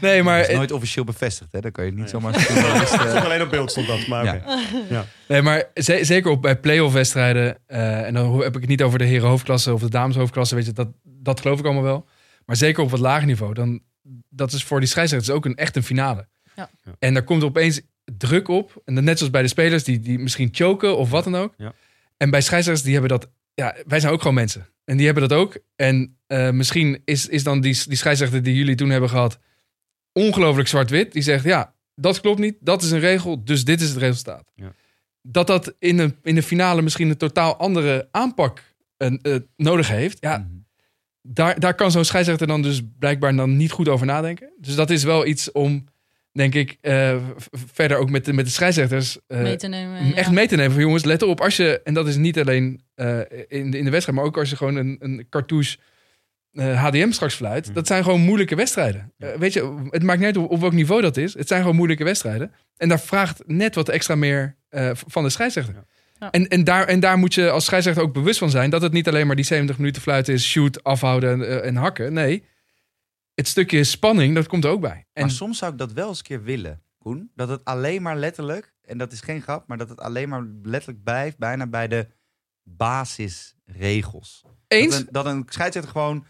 Nee, maar, Dat is nooit officieel bevestigd, hè? Dan kan je niet Nee. zomaar... Het stond alleen op beeld stond dat, maar Ja. nee, maar ze- zeker op, bij play-off wedstrijden. eh, en dan heb ik het niet over de heren hoofdklasse of de dames hoofdklasse. Weet je, dat, dat geloof ik allemaal wel. Maar zeker op wat lager niveau. Dan, dat is voor die scheidsrechters ook een, echt een finale. Ja. Ja. En daar komt opeens druk op. En dan net zoals bij de spelers die, die misschien choken of wat dan ook. Ja. En bij scheidsrechters die hebben dat... Ja, wij zijn ook gewoon mensen. En die hebben dat ook. En eh, misschien is, is dan die, die scheidsrechter die jullie toen hebben gehad... ongelooflijk zwart-wit. Die zegt, ja, dat klopt niet. Dat is een regel, dus dit is het resultaat. Ja. Dat dat in een, in de finale misschien een totaal andere aanpak eh, eh, nodig heeft. Ja, mhm. daar, daar kan zo'n scheidsrechter dan dus blijkbaar dan niet goed over nadenken. Dus dat is wel iets om, denk ik, eh, verder ook met de, met de scheidsrechters eh, mee te nemen. echt ja. mee te nemen. Van jongens, let erop. Als je, en dat is niet alleen eh, in, de, in de wedstrijd, maar ook als je gewoon een, een cartouche eh, HDM straks fluit. Mhm. Dat zijn gewoon moeilijke wedstrijden. Ja. Eh, weet je, het maakt niet uit op, op welk niveau dat is. Het zijn gewoon moeilijke wedstrijden. En daar vraagt net wat extra meer eh, van de scheidsrechter. Ja. Ja. En, en, daar, en daar moet je als scheidsrechter ook bewust van zijn dat het niet alleen maar die 70 minuten fluiten is, shoot, afhouden en, eh, en hakken. Nee, het stukje spanning, dat komt er ook bij. En Maar soms zou ik dat wel eens een keer willen, Koen. Dat het alleen maar letterlijk, en dat is geen grap, maar dat het alleen maar letterlijk blijft bijna bij de basisregels. eens, Dat een, dat een scheidsrechter gewoon,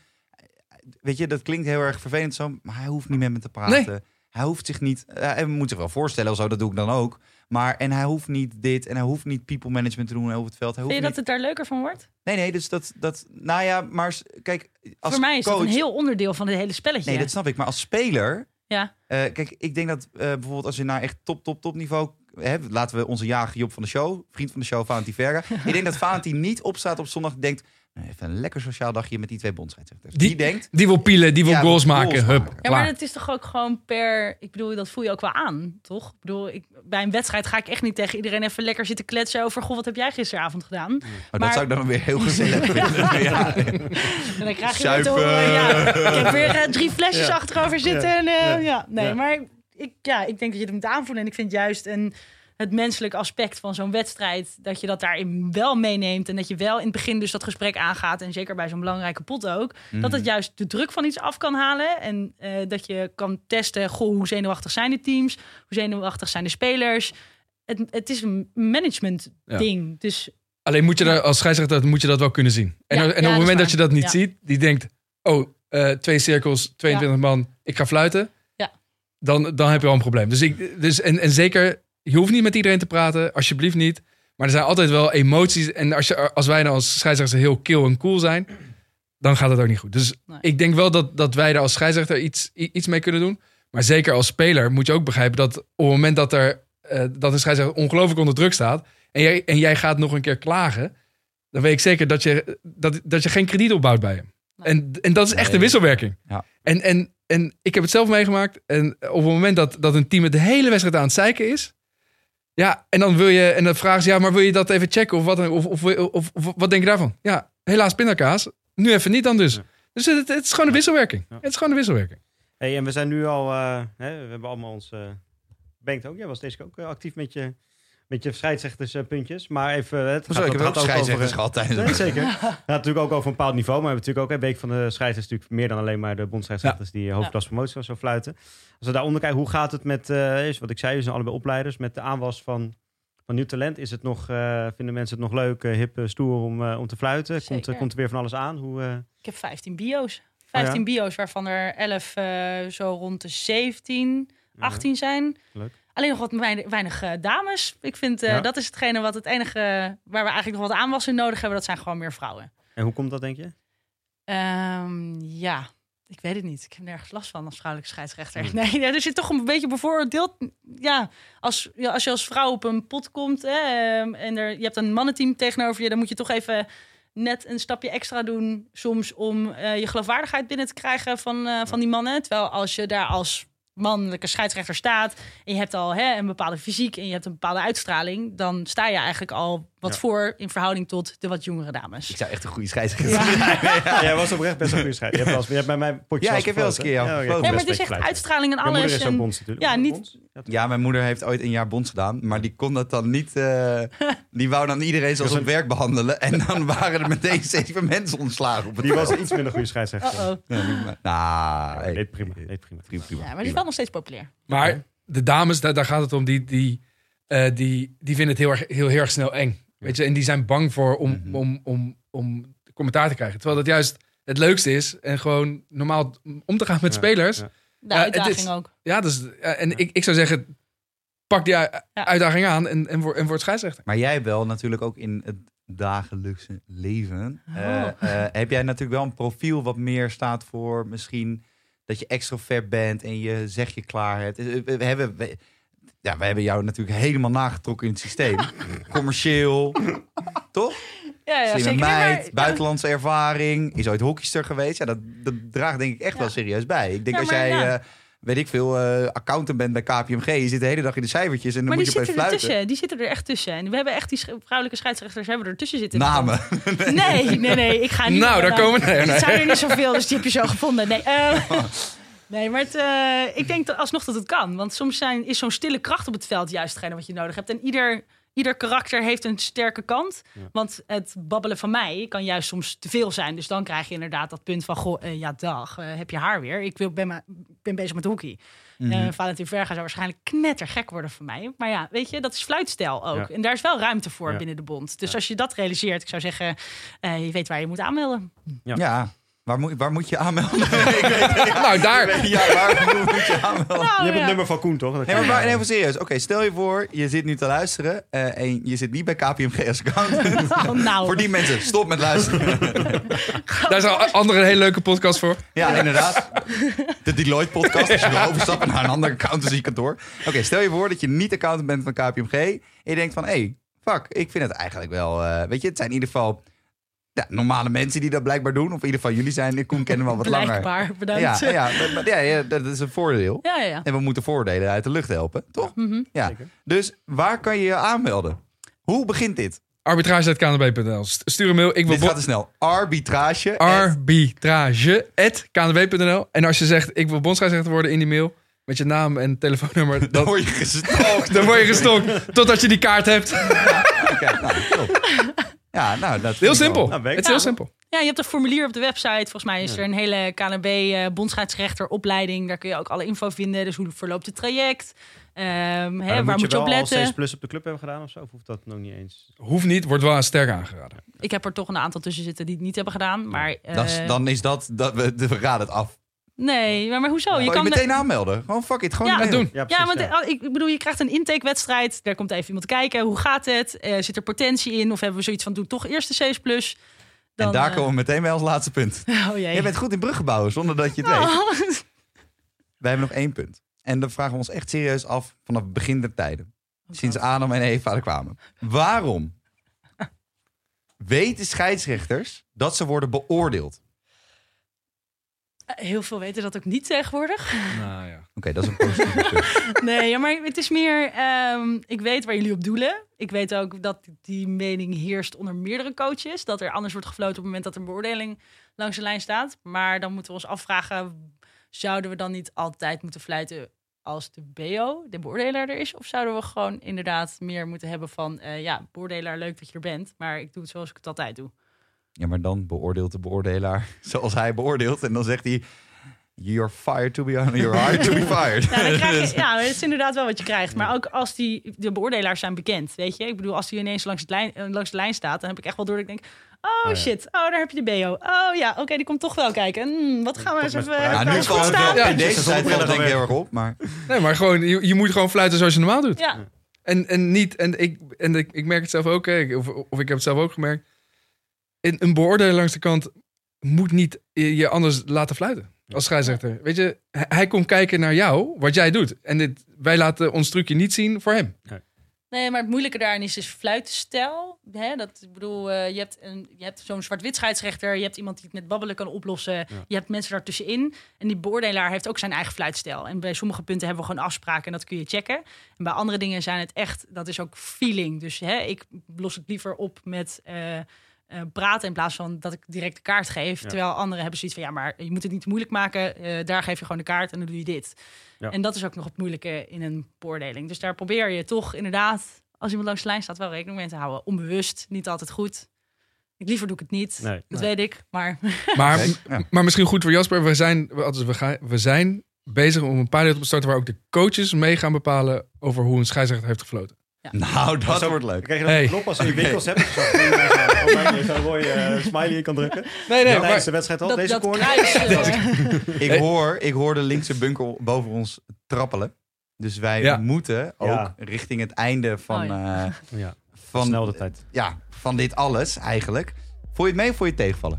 weet je, dat klinkt heel erg vervelend zo, maar hij hoeft niet met me te praten. Hij hoeft zich niet, eh, hij moet zich wel voorstellen of zo, dat doe ik dan ook. Maar, en hij hoeft niet dit, en hij hoeft niet people management te doen over het veld. Hij hoeft Vind je dat het daar leuker van wordt? Nee, nee, dus dat, dat, nou ja, maar kijk, als Voor mij is coach, dat een heel onderdeel van het hele spelletje. Nee, dat snap ik. Maar als speler. Ja. eh, kijk, ik denk dat eh, bijvoorbeeld als je naar echt top, top, top niveau. Hè, laten we onze jager Job van de show, vriend van de show, Valentin Verga. ik denk dat Valentin niet opstaat op zondag en denkt. "Nou, even een lekker sociaal dagje met die twee bondsscheidsrechters. Die, Die- denkt. die wil pielen, die wil Ja, goals maken. Hup. Ja, maar het is toch ook gewoon per... Ik bedoel, dat voel je ook wel aan, toch? Ik bedoel, ik, bij een wedstrijd ga ik echt niet tegen iedereen even lekker zitten kletsen over... Goh, wat heb jij gisteravond gedaan? Maar, dat zou ik dan weer heel gezellig vinden. ja. En dan krijg je ja, ik heb weer eh, drie flesjes Ja. achterover zitten. En, eh, Ja. ja. Nee, Ja. maar ik, ja, ik denk dat je het moet aanvoelen. En ik vind juist een, het menselijke aspect van zo'n wedstrijd... dat je dat daarin wel meeneemt. En dat je wel in het begin dus dat gesprek aangaat. En zeker bij zo'n belangrijke pot ook. Dat het juist de druk van iets af kan halen. En eh, dat je kan testen, goh, hoe zenuwachtig zijn de teams? Hoe zenuwachtig zijn de spelers? Het, het is een management Ja. ding. Dus Alleen moet je daar als scheidsrechter moet je dat wel kunnen zien. En, Ja, en op het moment dat je dat niet ziet, die denkt: oh, eh, twee cirkels, 22 man, ik ga fluiten. Ja. Dan, dan heb je al een probleem. Dus ik, dus, en, en zeker, je hoeft niet met iedereen te praten, alsjeblieft niet. Maar er zijn altijd wel emoties. En als, je, als wij dan als scheidsrechter heel kill en cool zijn, dan gaat het ook niet goed. Dus Nee. ik denk wel dat, dat wij daar als scheidsrechter iets, iets mee kunnen doen. Maar zeker als speler moet je ook begrijpen dat op het moment dat, er, eh, dat een scheidsrechter ongelooflijk onder druk staat. En jij, en jij gaat nog een keer klagen. Dan weet ik zeker dat je, dat, dat je geen krediet opbouwt bij hem. Nee. En, en dat is echt Nee. een wisselwerking. Ja. En, en, en ik heb het zelf meegemaakt. En op het moment dat, dat een team het de hele wedstrijd aan het zeiken is. Ja, en dan wil je, en dan vragen ze, ja, maar wil je dat even checken? Of wat, of, of, of, of wat denk je daarvan? Ja, helaas pindakaas. Nu even niet dan dus. Ja. Dus het, het is gewoon een wisselwerking. Ja. Het is gewoon een wisselwerking. Hey, en we zijn nu al, eh, hè, we hebben allemaal ons, Bengt ook. Jij was deze keer ook eh, actief met je, met je scheidsrechterspuntjes. Maar even... eh, Het Zo, gaat, ik heb het wel gaat ook scheidsrechters over, gehad tijdens Nee, zeker. Het gaat natuurlijk ook over een bepaald niveau. Maar we hebben natuurlijk ook een week van de scheidsrechters natuurlijk meer dan alleen maar de bondscheidsrechters die eh, hoofdklasse promotie zo fluiten. Als we daaronder kijken, hoe gaat het met, eh, is wat ik zei, we zijn allebei opleiders, met de aanwas van, van nieuw talent. Is het nog, eh, vinden mensen het nog leuk, eh, hip, eh, stoer om, eh, om te fluiten? Komt, Zeker. er- komt er weer van alles aan? Hoe, eh, Ik heb 15 bio's. 15 bio's, waarvan er 11 eh, zo rond de 17, 18 zijn. Leuk. Alleen nog wat weinig, weinig eh, dames. Ik vind eh, Ja. dat is hetgene wat het enige waar we eigenlijk nog wat aanwas in nodig hebben. Dat zijn gewoon meer vrouwen. En hoe komt dat, denk je? Ehm, ja, ik weet het niet. Ik heb nergens last van als vrouwelijke scheidsrechter. Hmm. Nee, ja, er zit toch een beetje bevooroordeeld. Ja, als, ja, als je als vrouw op een pot komt hè, ehm, en er, je hebt een mannenteam tegenover je, dan moet je toch even net een stapje extra doen soms om eh, je geloofwaardigheid binnen te krijgen van, van die mannen. Terwijl als je daar als mannelijke scheidsrechter staat en je hebt al hè, een bepaalde fysiek en je hebt een bepaalde uitstraling, dan sta je eigenlijk al wat Ja. voor in verhouding tot de wat jongere dames. Ik zou echt een goede scheidsrechter Ja. zijn. Ja, jij was oprecht best een goede scheidsrechter. Je hebt, wel eens- je hebt bij mijn potje Ja, ik heb wel eens een keer jou ja, maar het is een echt uitstraling en Mijn moeder alles. is en- bonds natuurlijk. Ja, niet-? Ja, mijn moeder heeft ooit een jaar bonds gedaan, maar die kon dat dan niet. eh, die wou dan iedereen zoals op werk behandelen. En dan waren er meteen zeven mensen ontslagen op het Die was een iets minder goede scheidsrechter. Die- Nou, hey. Deed prima, deed prima. Prima, prima, Ja, maar die is wel nog steeds populair. Maar de dames, daar, daar gaat het om, die, die, eh, die, die vinden het heel erg, heel, heel erg snel eng. Weet je, en die zijn bang voor om, Mhm. om, om, om commentaar te krijgen. Terwijl dat juist het leukste is. En gewoon normaal om te gaan met Ja, spelers. ja. De uitdaging is- ook. Ja, dus, en ik, ik zou zeggen, pak die uitdaging aan en, en, word, en word scheidsrechter. Maar jij wel natuurlijk ook in het dagelijkse leven. Oh. eh, eh, heb jij natuurlijk wel een profiel wat meer staat voor misschien dat je extrovert bent en je zeg je klaar hebt. Eh, We, we hebben, we, ja, we hebben jou natuurlijk helemaal nagetrokken in het systeem. Commercieel, toch? Ja, ja Slimme zeker. meid, maar- buitenlandse ervaring, is ooit hockeyster geweest. Ja, dat, dat draagt denk ik echt Ja. wel serieus bij. Ik denk Ja, als jij, ja. eh, weet ik veel, eh, accountant bent bij KPMG, je zit de hele dag in de cijfertjes en dan Maar moet die je opeens zitten er fluiten. tussen. Die zitten er echt tussen. En we hebben echt die vrouwelijke scheidsrechters hebben er tussen zitten. Namen. Nee, nee, nee. Ik ga niet. Nou, daar komen we. Nee, Het nee. zijn er niet zoveel, dus die heb je zo gevonden. Nee, eh, nee maar het, eh, ik denk dat alsnog dat het kan. Want soms zijn, is zo'n stille kracht op het veld juist hetgene wat je nodig hebt. En ieder, ieder karakter heeft een sterke kant. Ja. Want het babbelen van mij kan juist soms te veel zijn. Dus dan krijg je inderdaad dat punt van... Goh, eh, ja, dag, eh, heb je haar weer? Ik wil, ben, maar, ben bezig met hockey. Mhm. Eh, Valentin Verga zou waarschijnlijk knettergek worden van mij. Maar ja, weet je, dat is fluitstijl ook. Ja. En daar is wel ruimte voor Ja. binnen de bond. Dus Ja. als je dat realiseert, ik zou zeggen... eh, je weet waar je moet aanmelden. Ja. Waar moet, waar moet je aanmelden? Nou, daar. ja, waar moet je aanmelden? Nou, Je hebt ja. het nummer van Koen, toch? Dat Nee, maar kan- waar, nee, maar serieus. Oké, stel je voor, je zit nu te luisteren eh, en je zit niet bij KPMG als accountant. Oh, nou. voor die mensen, stop met luisteren. Daar is een andere een hele leuke podcast voor. Ja, inderdaad. De Deloitte-podcast, als je wil overstappen naar een ander accountancy-kantoor. Oké, stel je voor dat je niet accountant bent van KPMG en je denkt van, hé, hey, fuck, ik vind het eigenlijk wel, eh, weet je, het zijn in ieder geval ja, normale mensen die dat blijkbaar doen. Of in ieder geval jullie zijn, Koen kennen we al wat langer. Blijkbaar, bedankt. Ja, ja, maar- ja, ja, dat is een voordeel. Ja, ja. En we moeten voordelen uit de lucht helpen, toch? Mhm. Ja. Zeker. Dus waar kan je je aanmelden? Hoe begint dit? Arbitrage.knb.nl. St- Stuur een mail. Ik wil Dit gaat te snel. Arbitrage. arbitrage.knb.nl. En als je zegt, ik wil bondsscheidsrechter worden in die mail, met je naam en telefoonnummer, Dan dan, word je gestalkt. dan word je gestokt totdat je die kaart hebt. Oké, nou, top. Ja, nou, dat Heel simpel. Nou. Het is heel Ja. simpel. Ja, je hebt een formulier op de website. Volgens mij is er een hele KNB eh bondscheidsrechteropleiding. Daar kun je ook alle info vinden. Dus hoe verloopt het traject? Ehm, hè, Maar waar dan moet je, wel op al letten? 6 plus op de club hebben gedaan of zo? Of hoeft dat nog niet eens? Hoeft niet, wordt wel sterk aangeraden. Ik heb er toch een aantal tussen zitten die het niet hebben gedaan. Maar, Dan, is- eh, dan is dat, dat we, we raden het af. Nee, maar, maar hoezo? Je je kan kan meteen aanmelden. Gewoon fuck it, gewoon Ja, doen. Ja, precies. Ja, want ja. eh, ik bedoel, je krijgt een intakewedstrijd. Daar komt even iemand kijken. Hoe gaat het? Eh, zit er potentie in? Of hebben we zoiets van, doe toch eerst de C's plus? Dan, en daar eh, komen we meteen bij als laatste punt. Oh jee. Je bent goed in bruggen bouwen zonder dat je het weet. Oh. Wij hebben nog één punt. En dat vragen we ons echt serieus af vanaf het begin der tijden. Sinds Adam en Eva er kwamen. Waarom weten scheidsrechters dat ze worden beoordeeld? Heel veel weten dat ook niet tegenwoordig. Nou ja. Oké, dat is een positief punt. Nee, ja, maar het is meer. ehm, ik weet waar jullie op doelen. Ik weet ook dat die mening heerst onder meerdere coaches. Dat er anders wordt gefloten op het moment dat er een beoordeling langs de lijn staat. Maar dan moeten we ons afvragen: zouden we dan niet altijd moeten fluiten als de BO, de beoordelaar er is? Of zouden we gewoon inderdaad meer moeten hebben van... eh, ja, beoordelaar, leuk dat je er bent. Maar ik doe het zoals ik het altijd doe. Ja, maar dan beoordeelt de beoordelaar zoals hij beoordeelt. En dan zegt hij, you're fired to be on, you're hired to be fired. Ja, dan krijg je, ja, dat is inderdaad wel wat je krijgt. Maar ook als die, de beoordelaars zijn bekend, weet je. Ik bedoel, als die ineens langs, het lijn, eh, langs de lijn staat... dan heb ik echt wel door dat ik denk... Oh, ja. shit, oh, daar heb je de BO. Oh ja, oké, die komt toch wel kijken. Hmm, wat gaan we eens even... Ja, nu valt het wel? Ja, in deze tijd denk ik heel erg op. Maar Nee, maar gewoon, je, je moet gewoon fluiten zoals je normaal doet. Ja, En, en niet, en, ik, en ik, ik merk het zelf ook, hè, of, of ik heb het zelf ook gemerkt. Een, een beoordeler langs de kant moet niet je anders laten fluiten. Als scheidsrechter. Weet je, hij, komt kijken naar jou, wat jij doet. En dit, wij laten ons trucje niet zien voor hem. Nee, maar het moeilijke daarin is dus fluitstijl. Hè? Dat, ik bedoel, eh, je hebt, een, je hebt zo'n zwart-wit scheidsrechter. Je hebt iemand die het met babbelen kan oplossen. Je hebt mensen daartussenin. En die beoordelaar heeft ook zijn eigen fluitstijl. En bij sommige punten hebben we gewoon afspraken en dat kun je checken. En bij andere dingen zijn het echt, dat is ook feeling. Dus hè, ik los het liever op met... eh, eh, praten in plaats van dat ik direct de kaart geef. Ja. Terwijl anderen hebben zoiets van ja, maar je moet het niet te moeilijk maken. Eh, daar geef je gewoon de kaart en dan doe je dit. Ja. En dat is ook nog het moeilijke in een beoordeling. Dus daar probeer je toch inderdaad, als iemand langs de lijn staat, wel rekening mee te houden. Onbewust, niet altijd goed. Ik liever doe ik het niet. Nee. Dat weet ik. Maar Maar, ja. maar misschien goed voor Jasper. We zijn, we, gaan, we zijn bezig om een pilot op te starten... waar ook de coaches mee gaan bepalen over hoe een scheidsrechter heeft gefloten. Nou, dat wordt Dan leuk. krijg je dan Hey. een knop als je in winkels hebt. Zo, zo'n rode eh, smiley in kan drukken. Nee, Ja, tijdens de wedstrijd al. dat, Deze dat corner. Ik hoor, ik hoor de linkse bunker boven ons trappelen. Dus wij Ja. moeten ook Ja. richting het einde van, Oh, eh, Ja, van, snel de tijd. ja, van dit alles eigenlijk. Vond je het mee of vond je het tegenvallen?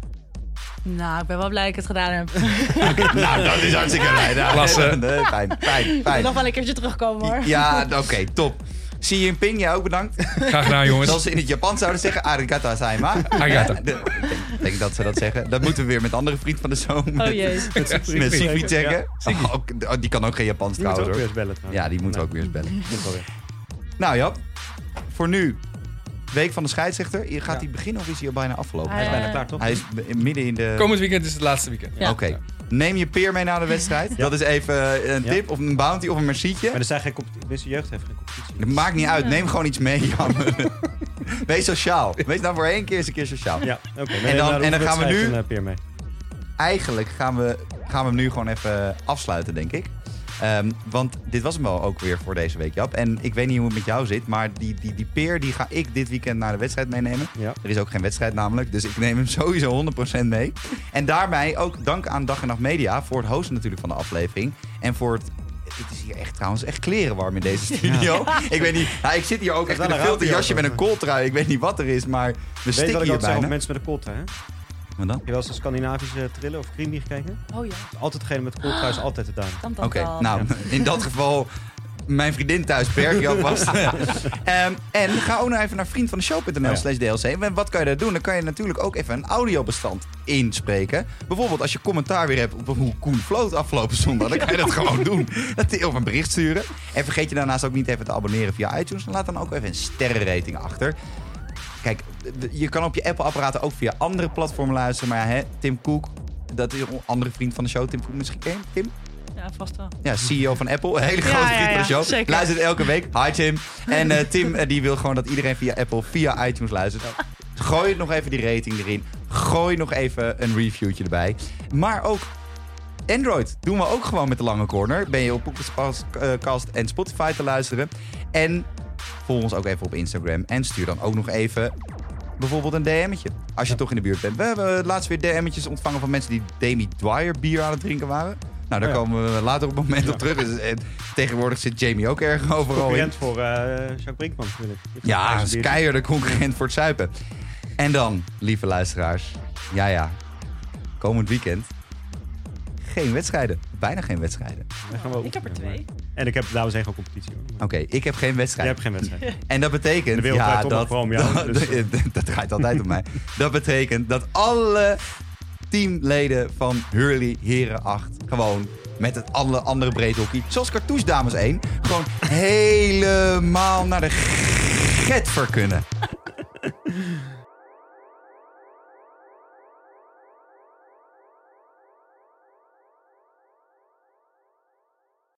nou, ik ben wel blij dat ik het gedaan heb. nou, dat is hartstikke blij. Nou, Klasse. nee, Fijn, fijn, Ik wil fijn. nog wel een keertje terugkomen hoor. Ja, oké, top. Xi Jinping, jij ook bedankt. Graag gedaan, jongens. Zoals ze in het Japan zouden zeggen, arigato saima. Arigato. De- Ik denk, dat ze dat zeggen. Dat moeten we weer met andere vriend van de zoon. Oh Met, jee. met Sigrid zeggen. Ja. Oh, oh, die kan ook geen Japans Die moeten we trouwens ook weer eens bellen. trouwens. Ja, die moeten we Nee, ook weer eens bellen. moet wel weer. Nou Jap, voor nu, week van de scheidsrechter. Gaat Ja. hij beginnen of is hij al bijna afgelopen? Hij is bijna klaar, toch? Hij is midden in de... Komend weekend is het laatste weekend. Ja. Oké. Neem je peer mee naar de wedstrijd. Dat is even eh, een Ja. tip of een bounty of een mercietje. Maar er zijn geen competitie. Jeugd heeft geen competitie. Het maakt niet uit. Neem gewoon iets mee, Jan. Wees sociaal. Wees nou voor één keer eens een keer sociaal. Ja, oké. En dan- en dan gaan we nu- Een, uh, peer mee. Eigenlijk gaan we, gaan we hem nu gewoon even afsluiten, denk ik. Ehm, want dit was hem wel ook weer voor deze week, Jap. En ik weet niet hoe het met jou zit, maar die, die, die peer die ga ik dit weekend naar de wedstrijd meenemen. Ja. Er is ook geen wedstrijd namelijk, dus ik neem hem sowieso 100% mee. En daarbij ook dank aan Dag en Nacht Media voor het hosten natuurlijk van de aflevering. En voor het... Het is hier echt trouwens echt klerenwarm in deze studio. Ik weet niet, nou, ik zit hier ook echt in een filterjasje met een kooltrui. Ik weet niet wat er is, maar we stikken ik hier bijna. mensen met een kooltrui? Hè? Wat dan? je wel eens een Scandinavische thriller of creamy gekeken? Oh ja, Altijd degene met de kooltrui is altijd de dame. Oké, nou, in dat geval mijn vriendin thuis, Berg, alvast. Ehm, en ga ook nog even naar vriendvandeshow.nl slash DLC. En wat kan je daar doen? Dan kan je natuurlijk ook even een audiobestand inspreken. Bijvoorbeeld als je commentaar weer hebt op hoe Koen floot afgelopen zondag. Dan kan je dat gewoon doen. Dat, of een bericht sturen. En vergeet je daarnaast ook niet even te abonneren via iTunes. En laat dan ook even een sterrenrating achter. Kijk, je kan op je Apple-apparaten ook via andere platformen luisteren. Maar ja, hè, Tim Cook, dat is een andere vriend van de show. Tim Cook misschien ken Tim? Ja, vast wel. Ja, CEO van Apple. Een hele Ja, grote ja, vriend van de show. zeker. Luistert elke week. Hi Tim. En eh, Tim eh, die wil gewoon dat iedereen via Apple, via iTunes luistert. Gooi nog even die rating erin. Gooi nog even een reviewtje erbij. Maar ook Android doen we ook gewoon met de lange corner. Ben je op Podcast en Spotify te luisteren. En volg ons ook even op Instagram. En stuur dan ook nog even bijvoorbeeld een DM'tje. Als je toch in de buurt bent. We hebben laatst weer DM'tjes ontvangen van mensen die Demi Dwyer bier aan het drinken waren. Nou, daar Oh komen we later op het moment op terug. Dus, eh, tegenwoordig zit Jamie ook erg overal in. Concurrent voor eh Jacques Brinkman natuurlijk. Ja, is biertje. keiharde concurrent voor het zuipen. En dan, lieve luisteraars. Ja, ja. Komend weekend. Geen wedstrijden. Bijna geen wedstrijden. Dan gaan we Ik heb er twee. En ik heb dames heen gewoon competitie. Oké, ik heb geen Jij wedstrijd. hebt geen wedstrijd. En dat betekent... De wereld ja, draait om dat, en om jou, Dat, dus- dat draait altijd om mij. Dat betekent dat alle teamleden van Hurley Heren 8 gewoon met het alle andere breedhockey, zoals Cartouche Dames 1, gewoon helemaal naar de getver kunnen.